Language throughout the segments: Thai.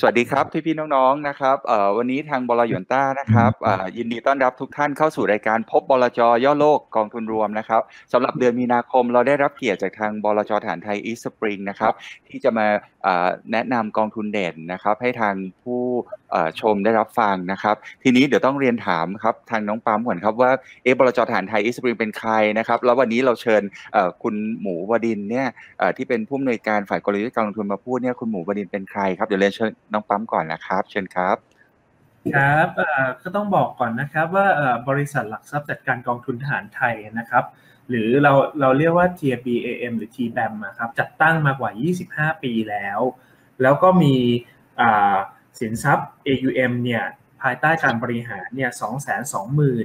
สวัสดีครับพี่พี่น้องๆนะครับวันนี้ทางบลยนต้านะครับยินดีต้อนรับทุกท่านเข้าสู่รายการพบบลจย่อโลกกองทุนรวมนะครับสำหรับเดือนมีนาคมเราได้รับเกียรติจากทางบลจฐานไทยอีสปริงนะครับที่จะมาแนะนำกองทุนเด่นนะครับให้ทางผู้ ชมได้รับฟังนะครับ ทีนี้เดี๋ยวต้องเรียนถามครับทางน้องปั๊มก่อนครับว่าเอบลจฐานไทยอีสปริงเป็นใครนะครับ แล้ววันนี้เราเชิญคุณหมูวดินเนี่ยที่เป็นผู้อำนวยการฝ่ายกลยุทธ์การลงทุนมาพูดเนี่ยคุณหมูวดินเป็นใครครับเดี๋ยวเรียนเชิญน้องปั๊มก่อนนะครับ เชิญครับครับก็ต้องบอกก่อนนะครับว่าบริษัทหลักทรัพย์จัดการกองทุนทหารไทยนะครับ หรือเราเราเรียกว่า TBAM หรือ TBAM นะครับจัดตั้งมากว่า 25 ปีแล้ว แล้วก็มี สินทรัพย์ AUM เนี่ยภายใต้การบริหารเนี่ย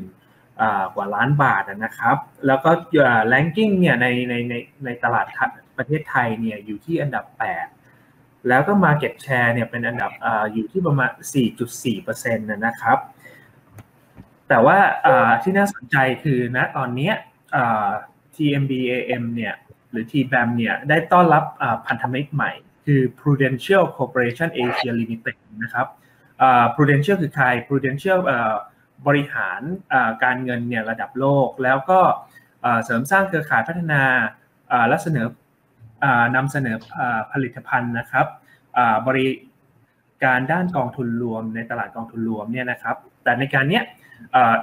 220,000กว่าล้านบาทนะครับ แล้วก็ ranking เนี่ยในในในในตลาดประเทศไทยเนี่ยอยู่ที่อันดับ 8 แล้วก็ Market Share เนี่ยเป็นอันดับออยู่ที่ประมาณ 4.4%นะครับ แต่ว่าที่น่าสนใจคือณตอนนี้ TMBAM เนี่ยหรือ TBAM เนี่ยได้ต้อนรับพันธมิตรใหม่ คือ Prudential Corporation Asia Limited นะครับ Prudential คือใคร Prudential บริหารการเงินเนี่ยระดับโลก แล้วก็เสริมสร้างเครือข่ายพัฒนาและเสนอนำเสนอผลิตภัณฑ์นะครับบริการด้านกองทุนรวมในตลาดกองทุนรวมเนี่ยนะครับ แต่ในการเนี้ย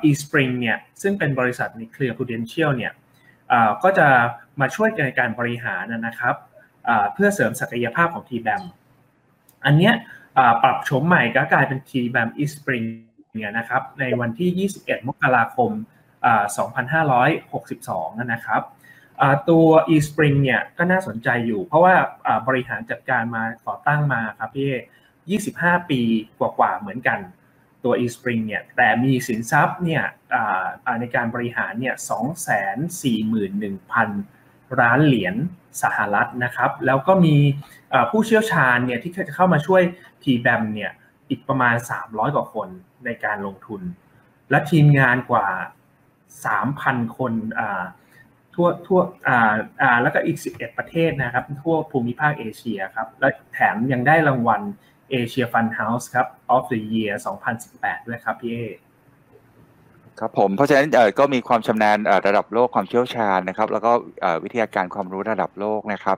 eSpring เนี่ยซึ่งเป็นบริษัทในเครือ Prudential เนี่ยก็จะมาช่วยในการบริหารนะครับ เพื่อเสริมศักยภาพของ TBAM อันเนี้ยปรับโฉมใหม่ก็กลายเป็น TBAM eSpring เนี่ยนะครับในวันที่ 21 มกราคม 2562 นะครับตัว eSpring เนี่ยก็น่าสนใจอยู่ เพราะว่าบริหารจัดการมาก่อตั้งมาครับพี่ 25 ปีกว่าๆเหมือนกันตัว eSpring เนี่ยแต่มีสินทรัพย์เนี่ยในการบริหารเนี่ย 241,000 ล้านเหรียญสหรัฐนะครับ แล้วก็มีผู้เชี่ยวชาญเนี่ยที่จะเข้ามาช่วย TBAM เนี่ยอีกประมาณ 300 กว่าคนในการลงทุน และทีมงานกว่า 3,000 คนทั่วทั่วอ่าอ่าแล้วก็อีก 11 ประเทศนะครับ ทั่วภูมิภาคเอเชียครับ และแถมยังได้รางวัลเอเชียฟันเฮาส์ครับ of the year 2018 ด้วยครับพี่เอ ครับผมเพราะฉะนั้นก็มีความชำนาญระดับโลกความเชี่ยวชาญนะครับ แล้วก็วิทยาการความรู้ระดับโลกนะครับ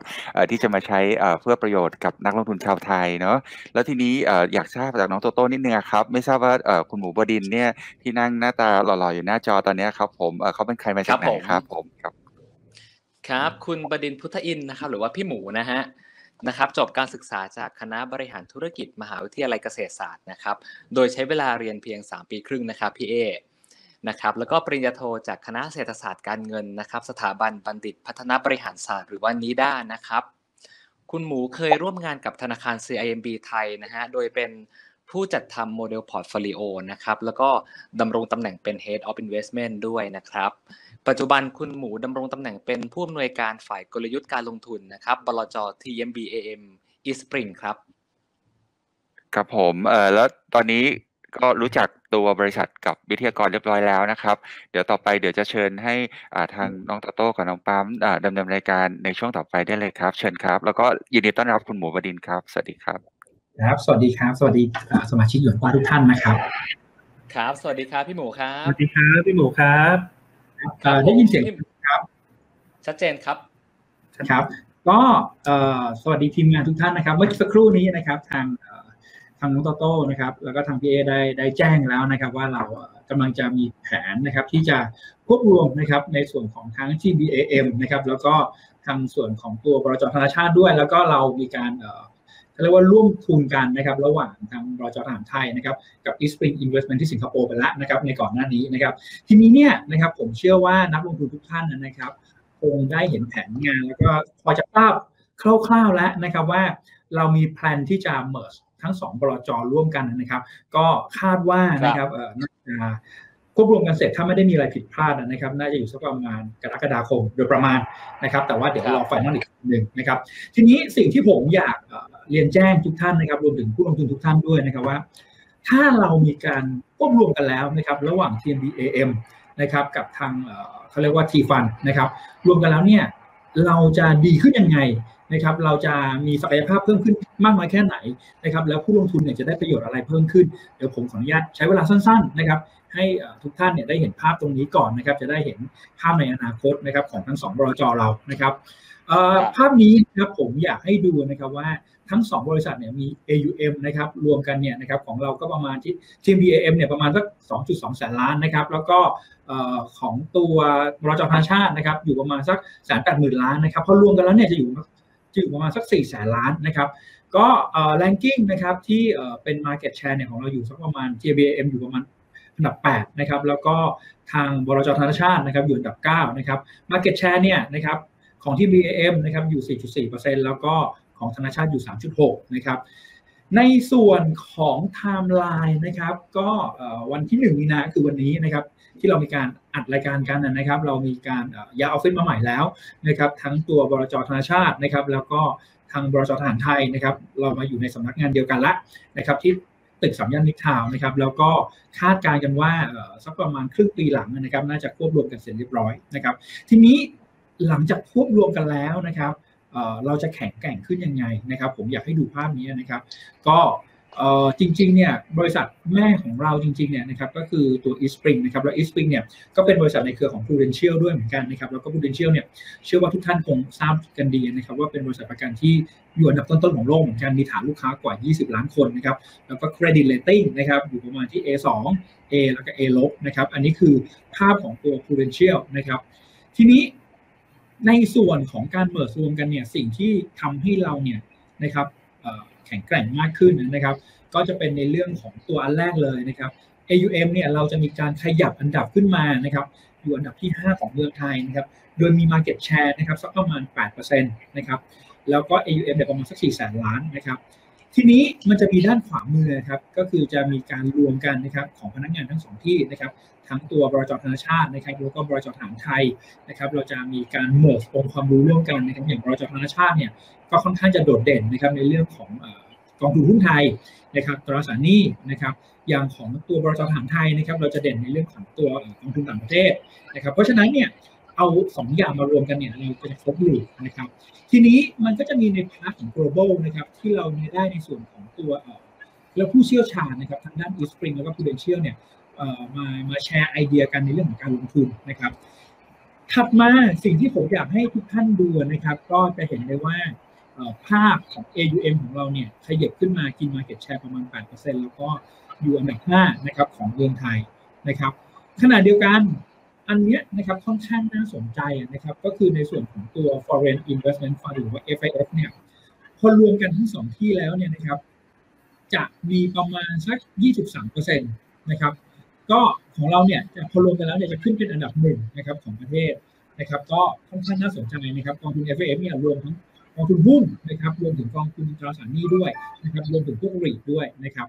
ที่จะมาใช้เพื่อประโยชน์กับนักลงทุนชาวไทยเนาะแล้วทีนี้อยากทราบจากน้องโตโต้นิดนึงครับไม่ทราบว่าคุณหมูบดินเนี่ยที่นั่งหน้าตาหล่อๆอยู่หน้าจอตอนนี้ครับผมเขาเป็นใครมาจากไหนครับผมครับครับ คุณบดินพุทธอินนะครับ หรือว่าพี่หมูนะฮะนะครับจบการศึกษาจากคณะบริหารธุรกิจมหาวิทยาลัยเกษตรศาสตร์นะครับ โดยใช้เวลาเรียนเพียง 3 ปีครึ่งนะครับพี่เอ นะครับแล้วก็ปริญญาโทจากคณะเศรษฐศาสตร์การเงินนะครับ สถาบันบัณฑิตพัฒนาบริหารศาสตร์หรือว่า NIDA นะครับ คุณหมูเคยร่วมงานกับธนาคาร CIMB ไทยนะฮะโดยเป็นผู้จัดทำ model portfolio นะครับแล้วก็ดำรงตำแหน่งเป็น Head of Investment ด้วยนะครับ ปัจจุบันคุณหมูดำรงตำแหน่งเป็นผู้อำนวยการฝ่ายกลยุทธ์การลงทุนนะครับบลจ TMBAM eSpring ครับ ครับผมเอ่อแล้วตอนนี้ก็รู้จัก ตัวบริษัทกับวิทยากรเรียบร้อยแล้วนะครับ เดี๋ยวต่อไปเดี๋ยวจะเชิญให้อ่าทางน้องตโต้กับน้องปั๊มอ่าดำเนินรายการในช่วงต่อไปได้เลยครับ เชิญครับ แล้วก็ยินดีต้อนรับคุณหมูบดินครับ สวัสดีครับครับ สวัสดีครับ สวัสดีสมาชิกหยวนต้าทุกท่านนะครับ ครับ สวัสดีครับพี่หมูครับ สวัสดีครับพี่หมูครับได้ยินเสียงครับ ชัดเจนครับครับ ก็สวัสดีทีมงานทุกท่านนะครับ เมื่อสักครู่นี้นะครับ ทาง ทางน้องโตโต้นะครับ แล้วก็ทางพีเอได้ได้แจ้งแล้วนะครับ ว่าเรากำลังจะมีแผนนะครับ ที่จะควบรวมนะครับในส่วนของทั้งที่ BAM นะครับแล้วก็ทางส่วนของตัวบรจธนาชาติด้วย แล้วก็เรามีการเรียกว่าร่วมทุนกันนะครับระหว่างทางบรจทหารไทยนะครับกับ East Spring Investment ที่สิงคโปร์ไปแล้วนะครับในก่อนหน้านี้นะครับ ทีนี้เนี่ยนะครับผมเชื่อว่านักลงทุนทุกท่านนะครับคงได้เห็นแผนงาน แล้วก็พอจะทราบคร่าวๆแล้วนะครับว่าเรามีแผนที่จะ merge ทั้งสองบลจร่วมกันนะครับ ก็คาดว่านะครับเอ่อน่าจะควบรวมกันเสร็จถ้าไม่ได้มีอะไรผิดพลาดนะครับ น่าจะอยู่สักประมาณกรกฎาคมโดยประมาณนะครับ แต่ว่าเดี๋ยวรอไฟนอลอีกหนึ่งนะครับ ทีนี้สิ่งที่ผมอยากเรียนแจ้งทุกท่านนะครับ รวมถึงผู้ลงทุนทุกท่านด้วยนะครับว่า ถ้าเรามีการควบรวมกันแล้วนะครับ ระหว่าง TMBAM นะครับกับทางเขาเรียกว่า T Fund นะครับ รวมกันแล้วเนี่ยเราจะดีขึ้นยังไง นะครับเราจะมีศักยภาพเพิ่มขึ้นมากน้อยแค่ไหนนะครับแล้วผู้ลงทุนเนี่ยจะได้ประโยชน์อะไรเพิ่มขึ้นเดี๋ยวผมขออนุญาตใช้เวลาสั้นๆนะครับให้ทุกท่านเนี่ยได้เห็นภาพตรงนี้ก่อนนะครับจะได้เห็นภาพในอนาคตนะครับของทั้งสองบรจเรานะครับภาพนี้นะครับผมอยากให้ดูนะครับว่าทั้ง 2 บริษัทเนี่ยมี AUM นะครับรวมกันเนี่ยนะครับของเราก็ประมาณที่ทีม BAM เนี่ยประมาณสัก 2.2 แสนล้านนะครับแล้วก็ของตัวบรจธนาชาตินะครับอยู่ประมาณสักแสนแปดหมื่นล้านนะครับพอรวมกันแล้วเนี่ยจะอยู่ จะอยู่ประมาณสัก4แสนล้านนะครับ ก็แรงกิ้งนะครับที่เป็น Market Share เนี่ยของเราอยู่สักประมาณ TBAM อยู่ประมาณอันดับ 8 นะครับ แล้วก็ทางบรจธนาชาตินะครับอยู่อันดับ 9 นะครับ Market Share เนี่ยนะครับของ TMBAM นะครับอยู่ 4.4%แล้วก็ของธนาชาติอยู่ 3.6 นะครับ ในส่วนของไทม์ไลน์นะครับ ก็วันที่ 1 มีนาคือวันนี้นะครับ ที่เรามีการอัดรายการกันนะครับ เรามีการย้ายออฟฟิศมาใหม่แล้วนะครับ ทั้งตัวบรจธนาชาตินะครับ แล้วก็ทางบลจทหารไทยนะครับ เรามาอยู่ในสำนักงานเดียวกันละนะครับ ที่ตึกสามย่านมิตรทาวน์นะครับ แล้วก็คาดการณ์กันว่าสักประมาณครึ่งปีหลังนะครับ น่าจะควบรวมกันเสร็จเรียบร้อยนะครับ ทีนี้หลังจากควบรวมกันแล้วนะครับเราจะแข็งแกร่งขึ้นยังไงนะครับ ผมอยากให้ดูภาพนี้นะครับ ก็ จริงๆเนี่ยบริษัทแม่ของเราจริงๆเนี่ยนะครับก็คือตัว eSpring นะครับแล้ว eSpring เนี่ยก็เป็นบริษัทในเครือของ Prudential ด้วยเหมือนกันนะครับแล้วก็ Prudential เนี่ยเชื่อว่าทุกท่านคงทราบกันดีนะครับว่าเป็นบริษัทประกันที่อยู่อันดับต้นๆของโลกเหมือนกันมีฐานลูกค้ากว่า 20 ล้านคนนะครับแล้วก็ credit rating นะครับอยู่ประมาณที่ A2 A แล้วก็ A ลบนะครับอันนี้คือภาพของตัว Prudential นะครับทีนี้ในส่วนของการเมิร์รวมกันเนี่ยสิ่งที่ทำให้เราเนี่ยนะครับ ข็งแกร่งมากขึ้นนะครับ ก็จะเป็นในเรื่องของตัวอันแรกเลยนะครับ AUM เนี่ยเราจะมีการขยับอันดับขึ้นมานะครับอยู่อันดับที่ 5 ของเมืองไทยนะครับ โดยมี Market Share นะครับสักประมาณ 8%นะครับ แล้วก็ AUM เนี่ยประมาณสัก 4 แสนล้านนะครับ ทีนี้มันจะมีด้านขวามือครับ ก็คือจะมีการรวมกันนะครับของพนักงานทั้งสองที่นะครับ ทั้งตัวบริจธนาชาตินะครับ แล้วก็บริจทหารไทยนะครับ เราจะมีการเมิร์องค์ความรู้ร่วมกันนะครับ อย่างบริจธนาชาติเนี่ย ก็ค่อนข้างจะโดดเด่นนะครับในเรื่องของ กองทุนหุ้นไทยนะครับตราสารหนี้นะครับอย่างของตัวบริจทหารไทยนะครับเราจะเด่นในเรื่องของตัวกองทุนต่างประเทศนะครับเพราะฉะนั้นเนี่ยเอาสองอย่างมารวมกันเนี่ยเราจะครบลูนะครับ ทีนี้มันก็จะมีใน part ของ global นะครับที่เราได้ในส่วนของตัวแล้วผู้เชี่ยวชาญนะครับทางด้าน Eastspring แล้วก็ Prudential เนี่ยมามาแชร์ไอเดียกันในเรื่องของการลงทุนนะครับถัดมาสิ่งที่ผมอยากให้ทุกท่านดูนะครับ ก็จะเห็นได้ว่า ภาพของ AUM ของเราเนี่ยขยับขึ้นมากิน Market Share ประมาณ 8%แล้วก็อยู่อันดับ5นะครับของเมืองไทยนะครับขณะเดียวกันอันเนี้ยนะครับค่อนข้างน่าสนใจนะครับก็คือในส่วนของตัว Foreign Investment Fund หรือว่า FIF เนี่ยพอรวมกันทั้งสองที่แล้วเนี่ยนะครับจะมีประมาณสัก 23%นะครับก็ของเราเนี่ยจะพอรวมกันแล้วเนี่ยจะขึ้นเป็นอันดับหนึ่งนะครับของประเทศนะครับก็ค่อนข้างน่าสนใจนะครับกองทุน f i f เนี่ยรวมทั้ง กองทุนหุ้นนะครับรวมถึงกองทุนตราสารหนี้ด้วยนะครับรวมถึงพวกรีดด้วยนะครับ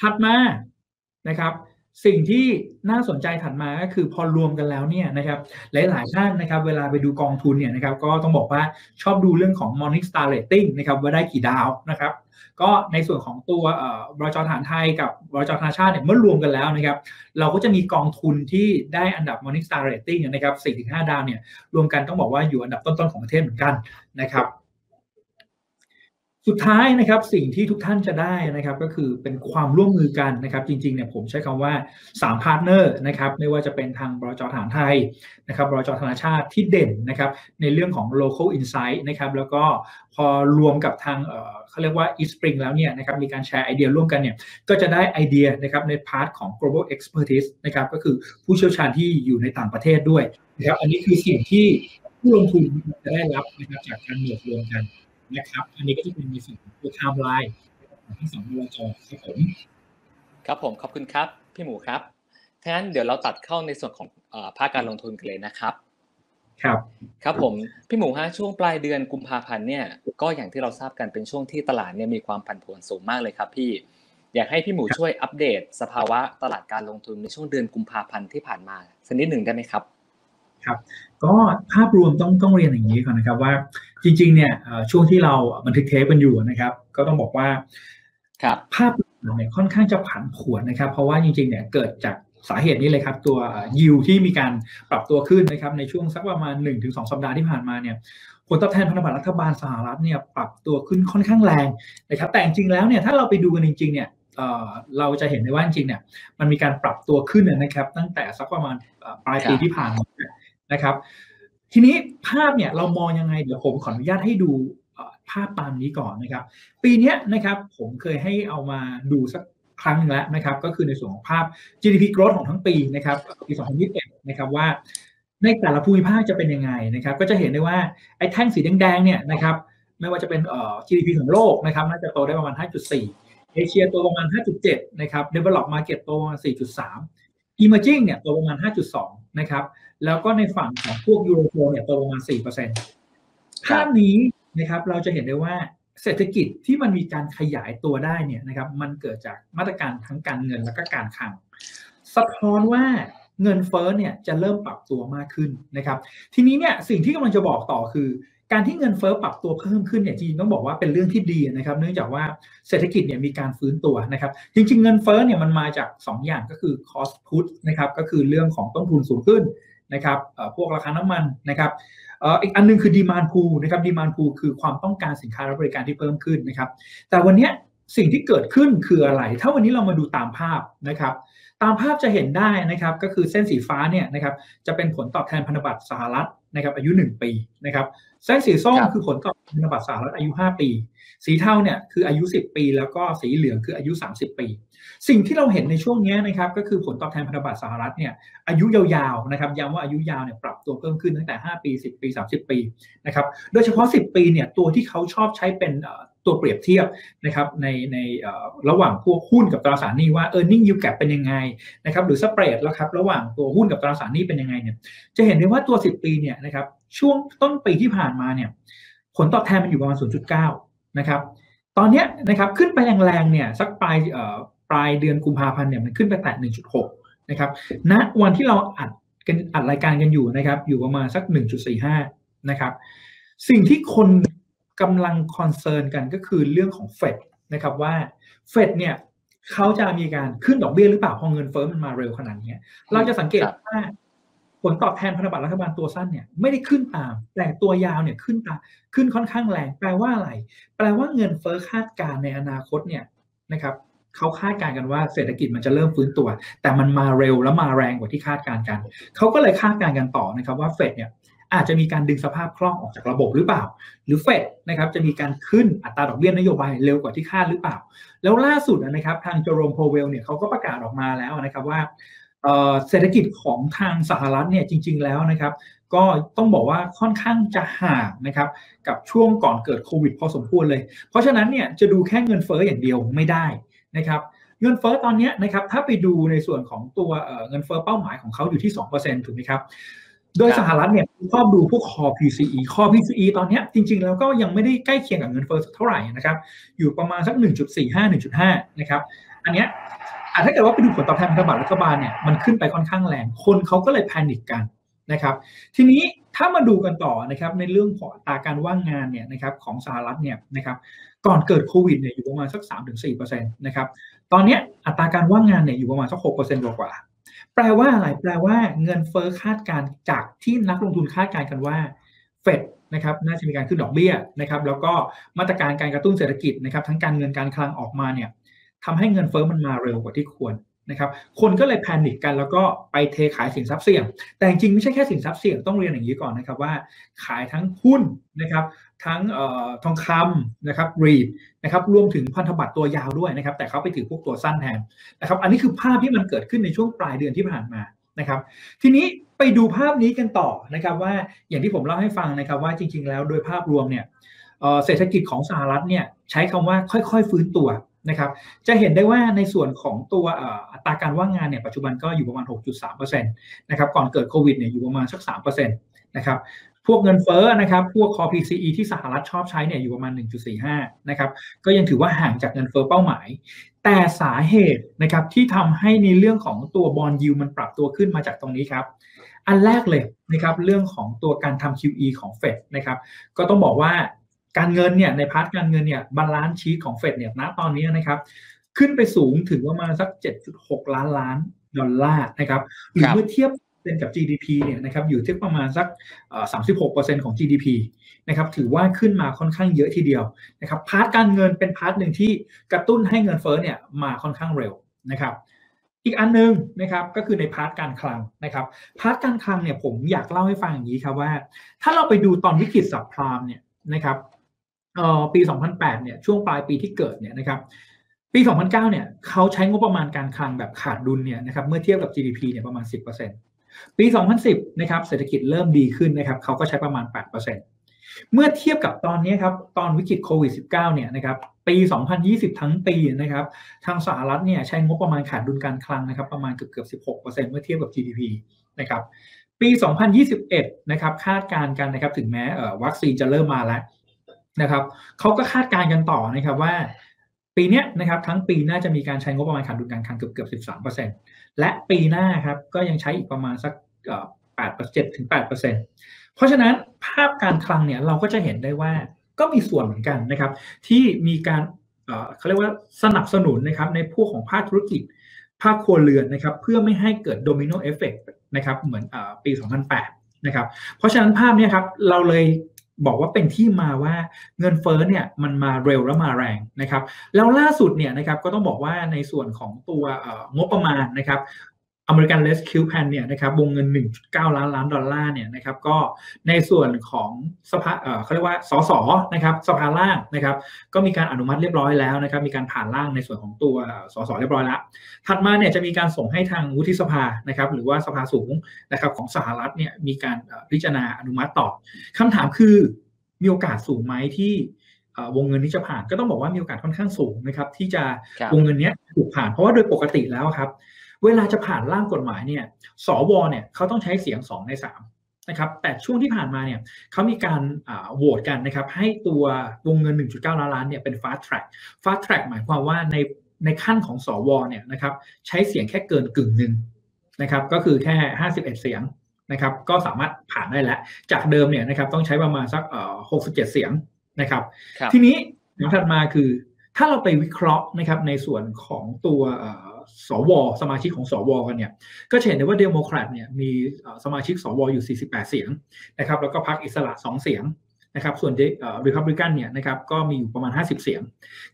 ถัดมานะครับ สิ่งที่น่าสนใจถัดมาก็คือพอรวมกันแล้วเนี่ยนะครับหลายๆท่านนะครับเวลาไปดูกองทุนเนี่ยนะครับก็ต้องบอกว่าชอบดูเรื่องของ Morning Star Rating นะครับว่าได้กี่ดาวนะครับก็ในส่วนของตัวบริจฐานไทยกับบริจธนาชาติเนี่ยเมื่อรวมกันแล้วนะครับเราก็จะมีกองทุนที่ได้อันดับ Morning Star Rating นะครับ4-5 ดาวเนี่ยรวมกันต้องบอกว่าอยู่อันดับต้นๆของประเทศเหมือนกันนะครับ สุดท้ายนะครับสิ่งที่ทุกท่านจะได้นะครับก็คือเป็นความร่วมมือกันนะครับจริงๆเนี่ยผมใช้คำว่า3 partner นะครับไม่ว่าจะเป็นทางบลจ.ทหารไทยนะครับบรจธนาชาติที่เด่นนะครับในเรื่องของ local insight นะครับแล้วก็พอรวมกับทางเขาเรียกว่า Eastspring แล้วเนี่ยนะครับมีการแชร์ไอเดียร่วมกันเนี่ยก็จะได้ไอเดียนะครับใน part ของ global expertise นะครับก็คือผู้เชี่ยวชาญที่อยู่ในต่างประเทศด้วยนะครับอันนี้คือสิ่งที่ผู้ลงทุนจะได้รับนะครับจากการเหมือรวมกัน นะครับ อันนี้ก็จะเป็นในส่วนของตัวไทม์ไลน์ของทั้งสองบลจครับผม ครับผมขอบคุณครับพี่หมูครับถ้างั้นเดี๋ยวเราตัดเข้าในส่วนของภาคการลงทุนกันเลยนะครับ ครับ ครับผมพี่หมูฮะช่วงปลายเดือนกุมภาพันธ์เนี่ยก็อย่างที่เราทราบกันเป็นช่วงที่ตลาดเนี่ยมีความผันผวนสูงมากเลยครับพี่อยากให้พี่หมูช่วยอัปเดต สภาวะตลาดการลงทุนในช่วงเดือนกุมภาพันธ์ที่ผ่านมาสักนิดหนึ่งได้ไหมครับ ครับ ก็ภาพรวมต้องต้องเรียนอย่างนี้ก่อนนะครับว่าจริง ๆ เนี่ยช่วงที่เราบันทึกเทปกันอยู่นะครับ ก็ต้องบอกว่าภาพเนี่ยค่อนข้างจะผันผวนนะครับ เพราะว่าจริงๆเนี่ยเกิดจากสาเหตุนี้เลยครับตัวยิวที่มีการปรับตัวขึ้นนะครับในช่วงสักประมาณ 1-2 สัปดาห์ที่ผ่านมาเนี่ยผลตอบแทนพันธบัตรรัฐบาลสหรัฐเนี่ยปรับตัวขึ้นค่อนข้างแรงนะครับแต่จริงๆแล้วเนี่ยถ้าเราไปดูกันจริงๆเนี่ยเราจะเห็นได้ว่าจริงๆเนี่ยมันมีการปรับตัวขึ้นนะครับตั้งแต่สักประมาณปลายปีที่ผ่านมา นะครับ ทีนี้ภาพเนี่ยเรามองยังไงเดี๋ยวผมขออนุญาตให้ดูภาพตามนี้ก่อนนะครับ ปีนี้นะครับผมเคยให้เอามาดูสักครั้งหนึ่งแล้วนะครับ ก็คือในส่วนของภาพ GDP growth ของทั้งปีนะครับปี 2021 นะครับว่า ในแต่ละภูมิภาคจะเป็นยังไงนะครับ ก็จะเห็นได้ว่าไอ้แท่งสีแดงๆเนี่ยนะครับไม่ว่าจะเป็นเอ่อ GDP ของโลกนะครับน่าจะโตได้ประมาณ 5.4 เอเชียโตประมาณ 5.7 นะครับ Develop Market โตประมาณ 4.3 Emerging เนี่ยโตประมาณ 5.2 นะครับ แล้วก็ในฝั่งของพวกยูโรโซนเนี่ยโตประมาณ 4%ภาพนี้นะครับเราจะเห็นได้ว่าเศรษฐกิจที่มันมีการขยายตัวได้เนี่ยนะครับมันเกิดจากมาตรการทั้งการเงินและก็การคลัง สะท้อนว่าเงินเฟ้อเนี่ยจะเริ่มปรับตัวมากขึ้นนะครับ ทีนี้เนี่ยสิ่งที่กำลังจะบอกต่อคือ การที่เงินเฟ้อปรับตัวเพิ่มขึ้นเนี่ยจริงต้องบอกว่าเป็นเรื่องที่ดีนะครับ เนื่องจากว่าเศรษฐกิจเนี่ยมีการฟื้นตัวนะครับ จริง ๆ เงินเฟ้อเนี่ยมันมาจาก 2 อย่างก็คือ cost push นะครับก็คือเรื่องของต้นทุนสูงขึ้นนะครับพวกราคาน้ำมันนะครับอีกอันนึงคือดีมานพูนะครับดีมานพูคือความต้องการสินค้าและบริการที่เพิ่มขึ้นนะครับ แต่วันนี้สิ่งที่เกิดขึ้นคืออะไร ถ้าวันนี้เรามาดูตามภาพนะครับ ตามภาพจะเห็นได้นะครับ ก็คือเส้นสีฟ้าเนี่ยนะครับ จะเป็นผลตอบแทนพันธบัตรสหรัฐ นะครับอายุ 1 ปีนะครับเส้นสีส้มคือผลตอบแทนพันธบัตรสหรัฐอายุ 5 ปี สีเทาเนี่ยคืออายุ 10 ปี แล้วก็สีเหลืองคืออายุ 30 ปี สิ่งที่เราเห็นในช่วงนี้นะครับก็คือผลตอบแทนพันธบัตรสหรัฐเนี่ยอายุยาวๆนะครับย้ำว่าอายุยาวเนี่ยปรับตัวเพิ่มขึ้นตั้งแต่ 5 ปี 10 ปี 30 ปีนะครับโดยเฉพาะ 10 ปีเนี่ยตัวที่เขาชอบใช้เป็น ตัวเปรียบเทียบนะครับในในระหว่างพวกหุ้นกับตราสารหนี้ว่า e a r n i n g yield gap เป็นยังไงนะครับหรือสเปรดแล้วครับระหว่างตัวหุ้นกับตราสารหนี้เป็นยังไงเนี่ยจะเห็นได้ว่าตัว 10 ปีเนี่ยนะครับช่วงต้นปีที่ผ่านมาเนี่ยผลตอบแทนมันอยู่ประมาณ 0.9 นะครับตอนนี้นะครับขึ้นไปแรงๆเนี่ยสักปลายปลายเดือนกุมภาพันธ์เนี่ยมันขึ้นไปแตะ1.6 นะครับณวันที่เราอัดกันอัดรายการกันอยู่นะครับอยู่ประมาณสัก 1.45 นะครับสิ่งที่คน กำลังคอนเซิร์นกันก็คือเรื่องของเฟดนะครับว่าเฟดเนี่ยเขาจะมีการขึ้นดอกเบี้ยหรือเปล่าพอเงินเฟ้อมันมาเร็วขนาดนี้เราจะสังเกตว่าผลตอบแทนพันธบัตรรัฐบาลตัวสั้นเนี่ยไม่ได้ขึ้นตาม แต่ตัวยาวเนี่ยขึ้นตามขึ้นค่อนข้างแรงแปลว่าอะไร แปลว่าเงินเฟ้อคาดการในอนาคตเนี่ยนะครับเขาคาดการณ์กันว่าเศรษฐกิจมันจะเริ่มฟื้นตัว แต่มันมาเร็วและมาแรงกว่าที่คาดการณ์กันเขาก็เลยคาดการณ์กันต่อนะครับว่าเฟดเนี่ย อาจจะมีการดึงสภาพคล่องออกจากระบบหรือเปล่า หรือเฟดนะครับจะมีการขึ้นอัตราดอกเบี้ยนโยบายเร็วกว่าที่คาดหรือเปล่า แล้วล่าสุดนะครับทางโจโรมโพเวลเนี่ยเขาก็ประกาศออกมาแล้วนะครับว่าเศรษฐกิจของทางสหรัฐเนี่ยจริง ๆ แล้วนะครับ ก็ต้องบอกว่าค่อนข้างจะห่างนะครับกับช่วงก่อนเกิดโควิดพอสมควรเลย เพราะฉะนั้นเนี่ยจะดูแค่เงินเฟ้ออย่างเดียวไม่ได้นะครับเงินเฟ้อตอนนี้นะครับถ้าไปดูในส่วนของตัวเงินเฟ้อเป้าหมายของเขาอยู่ที่ 2%ถูกไหมครับ โดยสหรัฐเนี่ยชอบดูพวกคอ PCE คอ PCE ตอนนี้จริง ๆ แล้วก็ยังไม่ได้ใกล้เคียงกับเงินเฟ้อเท่าไหร่นะครับอยู่ประมาณสัก 1.45 1.5 นะครับอันเนี้ยถ้าเกิดว่าไปดูผลตอบแทนพันธบัตรรัฐบาลเนี่ยมันขึ้นไปค่อนข้างแรงคนเขาก็เลยแพนิคกันนะครับทีนี้ถ้ามาดูกันต่อนะครับในเรื่องของอัตราการว่างงานเนี่ยนะครับของสหรัฐเนี่ยนะครับก่อนเกิดโควิดเนี่ยอยู่ประมาณสัก 3-4%นะครับตอนนี้อัตราการว่างงานเนี่ยอยู่ประมาณสัก6%กว่า แปลว่าอะไรแปลว่าเงินเฟ้อคาดการจากที่นักลงทุนคาดการกันว่าเฟดนะครับน่าจะมีการขึ้นดอกเบี้ยนะครับ แล้วก็มาตรการการกระตุ้นเศรษฐกิจนะครับ ทั้งการเงินการคลังออกมาเนี่ยทำให้เงินเฟ้อมันมาเร็วกว่าที่ควรนะครับ คนก็เลยแพนิคกันแล้วก็ไปเทขายสินทรัพย์เสี่ยง แต่จริงไม่ใช่แค่สินทรัพย์เสี่ยงต้องเรียนอย่างนี้ก่อนนะครับว่า ขายทั้งหุ้นนะครับ ทั้งทองคำนะครับรีดนะครับรวมถึงพันธบัตรตัวยาวด้วยนะครับ แต่เขาไปถือพวกตัวสั้นแทนนะครับ อันนี้คือภาพที่มันเกิดขึ้นในช่วงปลายเดือนที่ผ่านมานะครับ ทีนี้ไปดูภาพนี้กันต่อนะครับว่าอย่างที่ผมเล่าให้ฟังนะครับว่าจริง ๆ แล้วโดยภาพรวมเนี่ยเศรษฐกิจของสหรัฐเนี่ยใช้คำว่าค่อยๆฟื้นตัวนะครับ จะเห็นได้ว่าในส่วนของตัวอัตราการว่างงานเนี่ยปัจจุบันก็อยู่ประมาณ 6.3%นะครับ ก่อนเกิดโควิดเนี่ยอยู่ประมาณสัก3%นะครับ พวกเงินเฟ้อนะครับ พวกคอ PCE ที่สหรัฐชอบใช้เนี่ยอยู่ประมาณ 1.45 นะครับ ก็ยังถือว่าห่างจากเงินเฟ้อเป้าหมาย แต่สาเหตุนะครับที่ทำให้ในเรื่องของตัว bond yield มันปรับตัวขึ้นมาจากตรงนี้ครับ อันแรกเลยนะครับเรื่องของตัวการทำ QE ของเฟดนะครับ ก็ต้องบอกว่าการเงินเนี่ยใน part การเงินเนี่ย balance sheet ของเฟดเนี่ยณตอนนี้นะครับขึ้นไปสูงถึงประมาณสัก 7.6 ล้านล้านดอลลาร์นะครับหรือเมื่อเทียบ เป็นกับ GDP เนี่ยนะครับอยู่ที่ประมาณสักสามสิบหกเปอร์เซ็นต์ของ GDP นะครับถือว่าขึ้นมาค่อนข้างเยอะทีเดียวนะครับ part การเงินเป็น part หนึ่งที่กระตุ้นให้เงินเฟ้อเนี่ยมาค่อนข้างเร็วนะครับอีกอันนึงนะครับก็คือใน part การคลังนะครับ part การคลังเนี่ยผมอยากเล่าให้ฟังอย่างนี้ครับว่า ถ้าเราไปดูตอนวิกฤต subprime เนี่ยนะครับเอ่อปี 2008 เนี่ยช่วงปลายปีที่เกิดเนี่ยนะครับปี 2009 เนี่ยเขาใช้งบประมาณการคลังแบบขาดดุลเนี่ยนะครับเมื่อเทียบกับ GDP เนี่ยประมาณ 10% ปี 2010 นะครับ เศรษฐกิจเริ่มดีขึ้นนะครับเขาก็ใช้ประมาณ 8%เมื่อเทียบกับตอนนี้ครับ ตอนวิกฤตโควิด -19 เนี่ยนะครับ ปี 2020 ทั้งปีนะครับ ทางสหรัฐเนี่ยใช้งบประมาณขาดดุลการคลังนะครับ ประมาณเกือบเกือบ16%เมื่อเทียบกับ GDP นะครับ ปี 2021 นะครับ คาดการณ์กันนะครับ ถึงแม้วัคซีนจะเริ่มมาแล้วนะครับเขาก็คาดการณ์กันต่อนะครับว่า ปีนี้นะครับทั้งปีน่าจะมีการใช้งบประมาณขาดดุลการคลังเกือบเกือบ13%และปีหน้าครับก็ยังใช้อีกประมาณสัก8 7ถึง8%เพราะฉะนั้นภาพการคลังเนี่ยเราก็จะเห็นได้ว่าก็มีส่วนเหมือนกันนะครับ ที่มีการเขาเรียกว่าสนับสนุนนะครับในพวกของภาคธุรกิจ ภาคครัวเรือนนะครับ เพื่อไม่ให้เกิด domino effect นะครับเหมือนปี 2008 นะครับ เพราะฉะนั้นภาพนี้ครับเราเลย บอกว่าเป็นที่มาว่าเงินเฟ้อเนี่ยมันมาเร็วและมาแรงนะครับแล้วล่าสุดเนี่ยนะครับก็ต้องบอกว่าในส่วนของตัวงบประมาณนะครับ American Rescue Plan เนี่ยนะครับวงเงิน 1.9 ล้านล้านดอลลาร์เนี่ยนะครับก็ในส่วนของสภาเขาเรียกว่าสสนะครับสภาล่างนะครับก็มีการอนุมัติเรียบร้อยแล้วนะครับมีการผ่านร่างในส่วนของตัวสสเรียบร้อยแล้ว ถัดมาเนี่ยจะมีการส่งให้ทางวุฒิสภานะครับหรือว่าสภาสูงนะครับของสหรัฐเนี่ยมีการพิจารณาอนุมัติต่อคำถามคือมีโอกาสสูงไหมที่วงเงินนี้จะผ่านก็ต้องบอกว่ามีโอกาสค่อนข้างสูงนะครับที่จะวงเงินนี้ถูกผ่านเพราะว่าโดยปกติแล้วครับ เวลาจะผ่านร่างกฎหมายเนี่ย สวเนี่ยเขาต้องใช้เสียง 2 ใน 3 นะครับ แต่ช่วงที่ผ่านมาเนี่ยเขามีการโหวตกันนะครับ ให้ตัววงเงิน 1.9 ล้านล้านเนี่ยเป็น fast track fast track หมายความว่าในในขั้นของสวเนี่ยนะครับใช้เสียงแค่เกินกึ่งหนึ่งนะครับ ก็คือแค่ 51 เสียงนะครับ ก็สามารถผ่านได้แล้ว จากเดิมเนี่ยนะครับต้องใช้ประมาณสักเอ่อ67 เสียงนะครับทีนี้อย่างถัดมาคือถ้าเราไปวิเคราะห์นะครับในส่วนของตัว สว สมาชิกของสวกันเนี่ยก็เห็นได้ว่าเดโมแครตเนี่ยมีสมาชิกสวอยู่ 48 เสียงนะครับแล้วก็พรรคอิสระ 2 เสียงนะครับส่วนรีพับลิกันเนี่ยนะครับก็มีอยู่ประมาณ 50 เสียง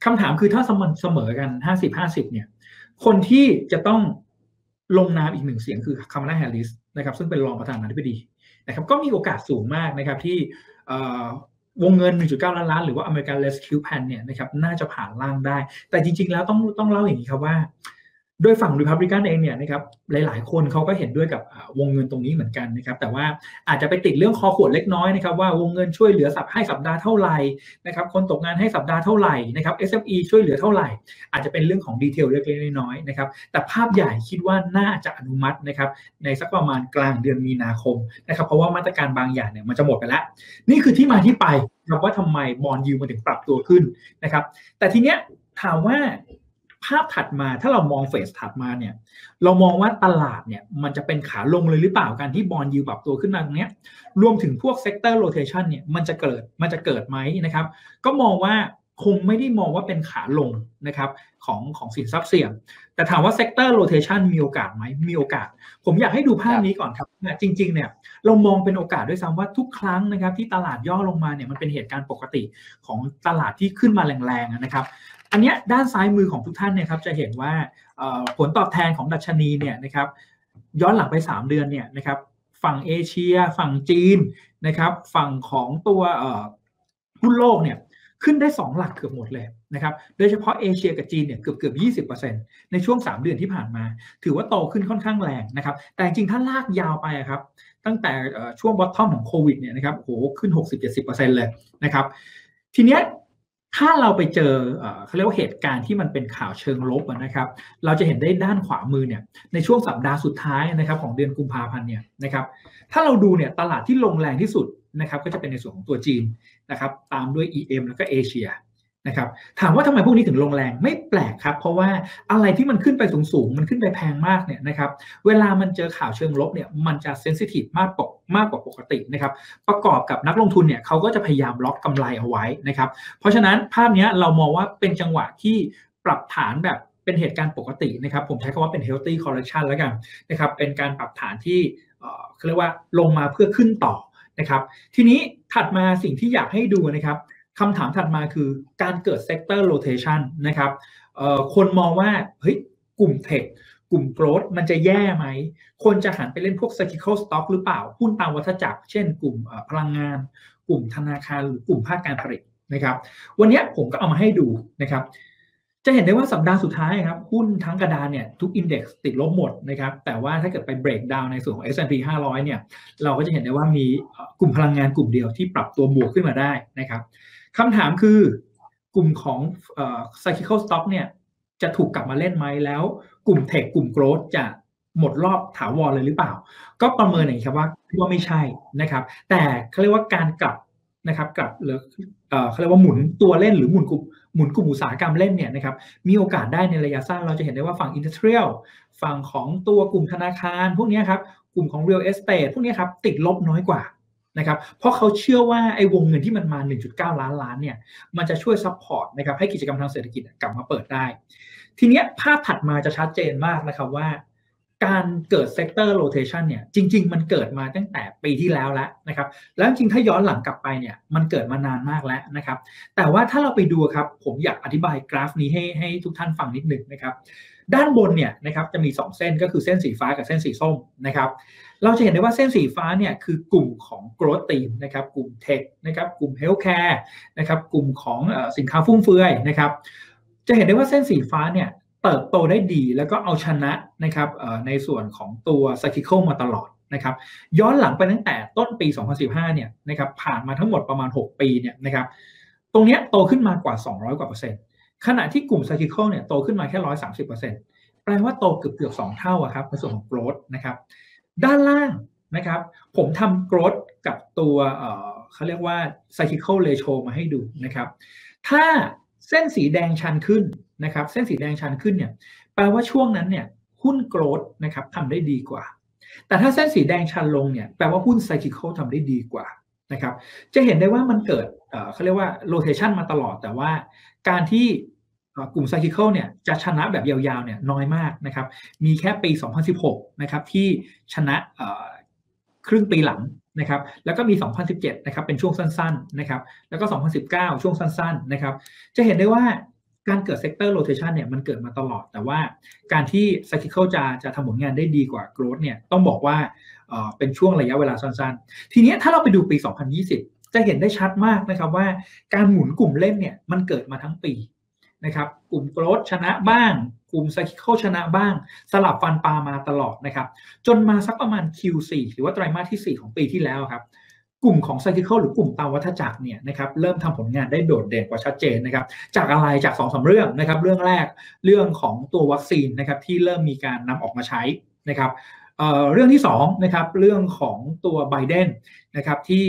คำถามคือถ้าเสมอกัน 50-50เนี่ยคนที่จะต้องลงนามอีกหนึ่งเสียงคือคามาลาแฮร์ริสนะครับซึ่งเป็นรองประธานาธิบดีนะครับก็มีโอกาสสูงมากนะครับที่วงเงิน 1.9 ล้านล้านหรือว่า American Rescue Plan เนี่ยนะครับน่าจะผ่านล่างได้ แต่จริง ๆ แล้วต้องต้องเล่าอย่างนี้ครับว่า โดยฝั่งริพับลิกันเองเนี่ยนะครับหลาย ๆ คนเขาก็เห็นด้วยกับวงเงินตรงนี้เหมือนกันนะครับแต่ว่าอาจจะไปติดเรื่องคอขวดเล็กน้อยนะครับว่าวงเงินช่วยเหลือสับให้สัปดาห์เท่าไหร่นะครับคนตกงานให้สัปดาห์เท่าไหร่นะครับ SME ช่วยเหลือเท่าไหร่ อาจจะเป็นเรื่องของดีเทลเล็กๆน้อยๆนะครับแต่ภาพใหญ่คิดว่าน่าจะอนุมัตินะครับในสักประมาณกลางเดือนมีนาคมนะครับเพราะว่ามาตรการบางอย่างเนี่ยมันจะหมดไปแล้ว นี่คือที่มาที่ไปครับว่าทำไม bond yield มันถึงปรับตัวขึ้นนะครับแต่ทีเนี้ยถามว่า ภาพถัดมาถ้าเรามอง phase ถัดมาเนี่ยเรามองว่าตลาดเนี่ยมันจะเป็นขาลงเลยหรือเปล่าการที่ bond yield ปรับตัวขึ้นมาตรงนี้รวมถึงพวก sector rotation เนี่ยมันจะเกิดมันจะเกิดไหมนะครับ ก็มองว่าคงไม่ได้มองว่าเป็นขาลงนะครับของของสินทรัพย์เสี่ยง แต่ถามว่า sector rotation มีโอกาสไหมมีโอกาส ผมอยากให้ดูภาพนี้ก่อนครับจริงๆเนี่ยเรามองเป็นโอกาสด้วยซ้ำว่าทุกครั้งนะครับที่ตลาดย่อลงมาเนี่ยมันเป็นเหตุการณ์ปกติของตลาดที่ขึ้นมาแรงๆนะครับ อันนี้ด้านซ้ายมือของทุกท่านเนี่ยครับจะเห็นว่าผลตอบแทนของดัชนีเนี่ยนะครับย้อนหลังไป 3 เดือนเนี่ยนะครับฝั่งเอเชีย ฝั่งจีนนะครับฝั่งของตัวหุ้นโลกเนี่ยขึ้นได้ 2 หลักเกือบหมดเลยนะครับโดยเฉพาะเอเชียกับจีนเนี่ยเกือบเกือบ20%ในช่วง 3 เดือนที่ผ่านมา ถือว่าโตขึ้นค่อนข้างแรงนะครับแต่จริงถ้าลากยาวไปครับตั้งแต่ช่วงบอททอมของโควิดเนี่ยนะครับโหขึ้น 60-70%เลยนะครับทีเนี้ย ถ้าเราไปเจอเขาเรียกว่าเหตุการณ์ที่มันเป็นข่าวเชิงลบนะครับ เราจะเห็นได้ด้านขวามือเนี่ยในช่วงสัปดาห์สุดท้ายนะครับของเดือนกุมภาพันธ์เนี่ยนะครับถ้าเราดูเนี่ยตลาดที่ลงแรงที่สุดนะครับก็จะเป็นในส่วนของตัวจีนนะครับตามด้วย EM แล้วก็เอเชีย นะครับถามว่าทำไมพวกนี้ถึงลงแรงไม่แปลกครับ เพราะว่าอะไรที่มันขึ้นไปสูงๆ มันขึ้นไปแพงมากเนี่ยนะครับเวลามันเจอข่าวเชิงลบเนี่ยมันจะเซนซิทีฟมากปกมากกว่าปกตินะครับประกอบกับนักลงทุนเนี่ยเขาก็จะพยายามล็อกกำไรเอาไว้นะครับเพราะฉะนั้นภาพนี้เรามองว่าเป็นจังหวะที่ปรับฐานแบบเป็นเหตุการณ์ปกตินะครับผมใช้คำว่าเป็น healthy correction แล้วกันนะครับเป็นการปรับฐานที่เขาเรียกว่าลงมาเพื่อขึ้นต่อนะครับทีนี้ถัดมาสิ่งที่อยากให้ดูนะครับ คำถามถัดมาคือการเกิด sector rotation นนะครับคนมองว่าเฮ้ยกลุ่มเทคกลุ่มโกรดมันจะแย่ไหม คนจะหันไปเล่นพวก cyclical stock หรือเปล่า หุ้นตามวัฏจักร เช่นกลุ่มพลังงาน กลุ่มธนาคาร หรือกลุ่มภาคการผลิตนะครับ วันนี้ผมก็เอามาให้ดูนะครับ จะเห็นได้ว่าสัปดาห์สุดท้ายครับ หุ้นทั้งกระดานเนี่ยทุกอินเด็กซ์ติดลบหมดนะครับ แต่ว่าถ้าเกิดไปเบรกดาวในส่วนของ S&P 500 เนี่ย เราก็จะเห็นได้ว่ามีกลุ่มพลังงานกลุ่มเดียวที่ปรับตัวบวกขึ้นมาได้นะครับ คำถามคือกลุ่มของ cyclical stock เนี่ยจะถูกกลับมาเล่นไหมแล้ว กลุ่ม tech กลุ่ม growth จะหมดรอบถาวรเลยหรือเปล่า ก็ประเมินอย่างนี้ครับว่าว่าไม่ใช่นะครับ แต่เขาเรียกว่าการกลับนะครับกลับหรือเขาเรียกว่าหมุนตัวเล่นหรือหมุนกลุ่มหมุนกลุ่มอุตสาหกรรมเล่นเนี่ยนะครับมีโอกาสได้ในระยะสั้นเราจะเห็นได้ว่าฝั่ง industrialฝั่งของตัวกลุ่มธนาคาร พวกนี้ครับกลุ่มของ real estate พวกนี้ครับติดลบน้อยกว่า นะครับเพราะเขาเชื่อว่าไอ้วงเงินที่มันมา 1.9 ล้านล้านเนี่ยมันจะช่วย support นะครับให้กิจกรรมทางเศรษฐกิจกลับมาเปิดได้ ทีนี้ภาพถัดมาจะชัดเจนมากนะครับว่า การเกิด sector rotation เนี่ยจริง ๆ มันเกิดมาตั้งแต่ปีที่แล้วแล้วนะครับแล้วจริงถ้าย้อนหลังกลับไปเนี่ยมันเกิดมานานมากแล้วนะครับแต่ว่าถ้าเราไปดูครับผมอยากอธิบายกราฟนี้ให้ให้ทุกท่านฟังนิดหนึ่งนะครับ ด้านบนเนี่ยนะครับจะมี 2 เส้นก็คือเส้นสีฟ้ากับเส้นสีส้มนะครับ เราจะเห็นได้ว่าเส้นสีฟ้าเนี่ยคือกลุ่มของ growth team นะครับกลุ่มเทคนะครับกลุ่ม healthcare นะครับกลุ่มของสินค้าฟุ่มเฟือยนะครับ จะเห็นได้ว่าเส้นสีฟ้าเนี่ยเติบโตได้ดีแล้วก็เอาชนะนะครับในส่วนของตัว cyclical มาตลอดนะครับย้อนหลังไปตั้งแต่ต้นปี 2015 เนี่ยนะครับผ่านมาทั้งหมดประมาณ 6 ปีเนี่ยนะครับตรงนี้โตขึ้นมากว่า 200 กว่าเปอร์เซ็นต์ ขณะที่กลุ่ม cyclical เนี่ยโตขึ้นมาแค่130เปอร์เซ็นต์แปลว่าโตเกือบเกือบ2เท่าอะครับในส่วนของ growth นะครับ ด้านล่างนะครับ ผมทำ growth กับตัวเขาเรียกว่า cyclical ratio มาให้ดูนะครับ ถ้าเส้นสีแดงชันขึ้นนะครับ เส้นสีแดงชันขึ้นเนี่ยแปลว่าช่วงนั้นเนี่ยหุ้น growth นะครับทำได้ดีกว่า แต่ถ้าเส้นสีแดงชันลงเนี่ยแปลว่าหุ้น cyclical ทำได้ดีกว่า นะครับ จะเห็นได้ว่ามันเกิดเขาเรียกว่าโลเทชันมาตลอด แต่ว่าการที่กลุ่มไซคิเคิลเนี่ยจะชนะแบบยาวๆเนี่ยน้อยมากนะครับ มีแค่ปี 2016 นะครับที่ชนะครึ่งปีหลังนะครับ แล้วก็มี 2017 นะครับเป็นช่วงสั้นๆนะครับ แล้วก็ 2019 ช่วงสั้นๆนะครับ จะเห็นได้ว่า การเกิด sector rotation เนี่ยมันเกิดมาตลอด แต่ว่าการที่ cyclical จะจะทำผลงานได้ดีกว่า growth เนี่ยต้องบอกว่าเป็นช่วงระยะเวลาสั้นๆ ทีนี้ถ้าเราไปดูปี 2020 จะเห็นได้ชัดมากนะครับว่าการหมุนกลุ่มเล่นเนี่ยมันเกิดมาทั้งปีนะครับกลุ่มโกรดชนะบ้าง กลุ่มไซคิเคชนะบ้าง สลับฟันปลามาตลอดนะครับจนมาสักประมาณ Q4 หรือว่าไตรมาสที่ 4 ของปีที่แล้วครับ กลุ่มของไซคิคหรือกลุ่มตามวัฏจักรเนี่ยนะครับเริ่มทำผลงานได้โดดเด่นกว่าชัดเจนนะครับ จากอะไรจาก2อสาเรื่องนะครับ เรื่องแรกเรื่องของตัววัคซีนนะครับที่เริ่มมีการนำออกมาใช้นะครับเรื่องที่2นะครับเรื่องของตัวไบเดนนะครับที่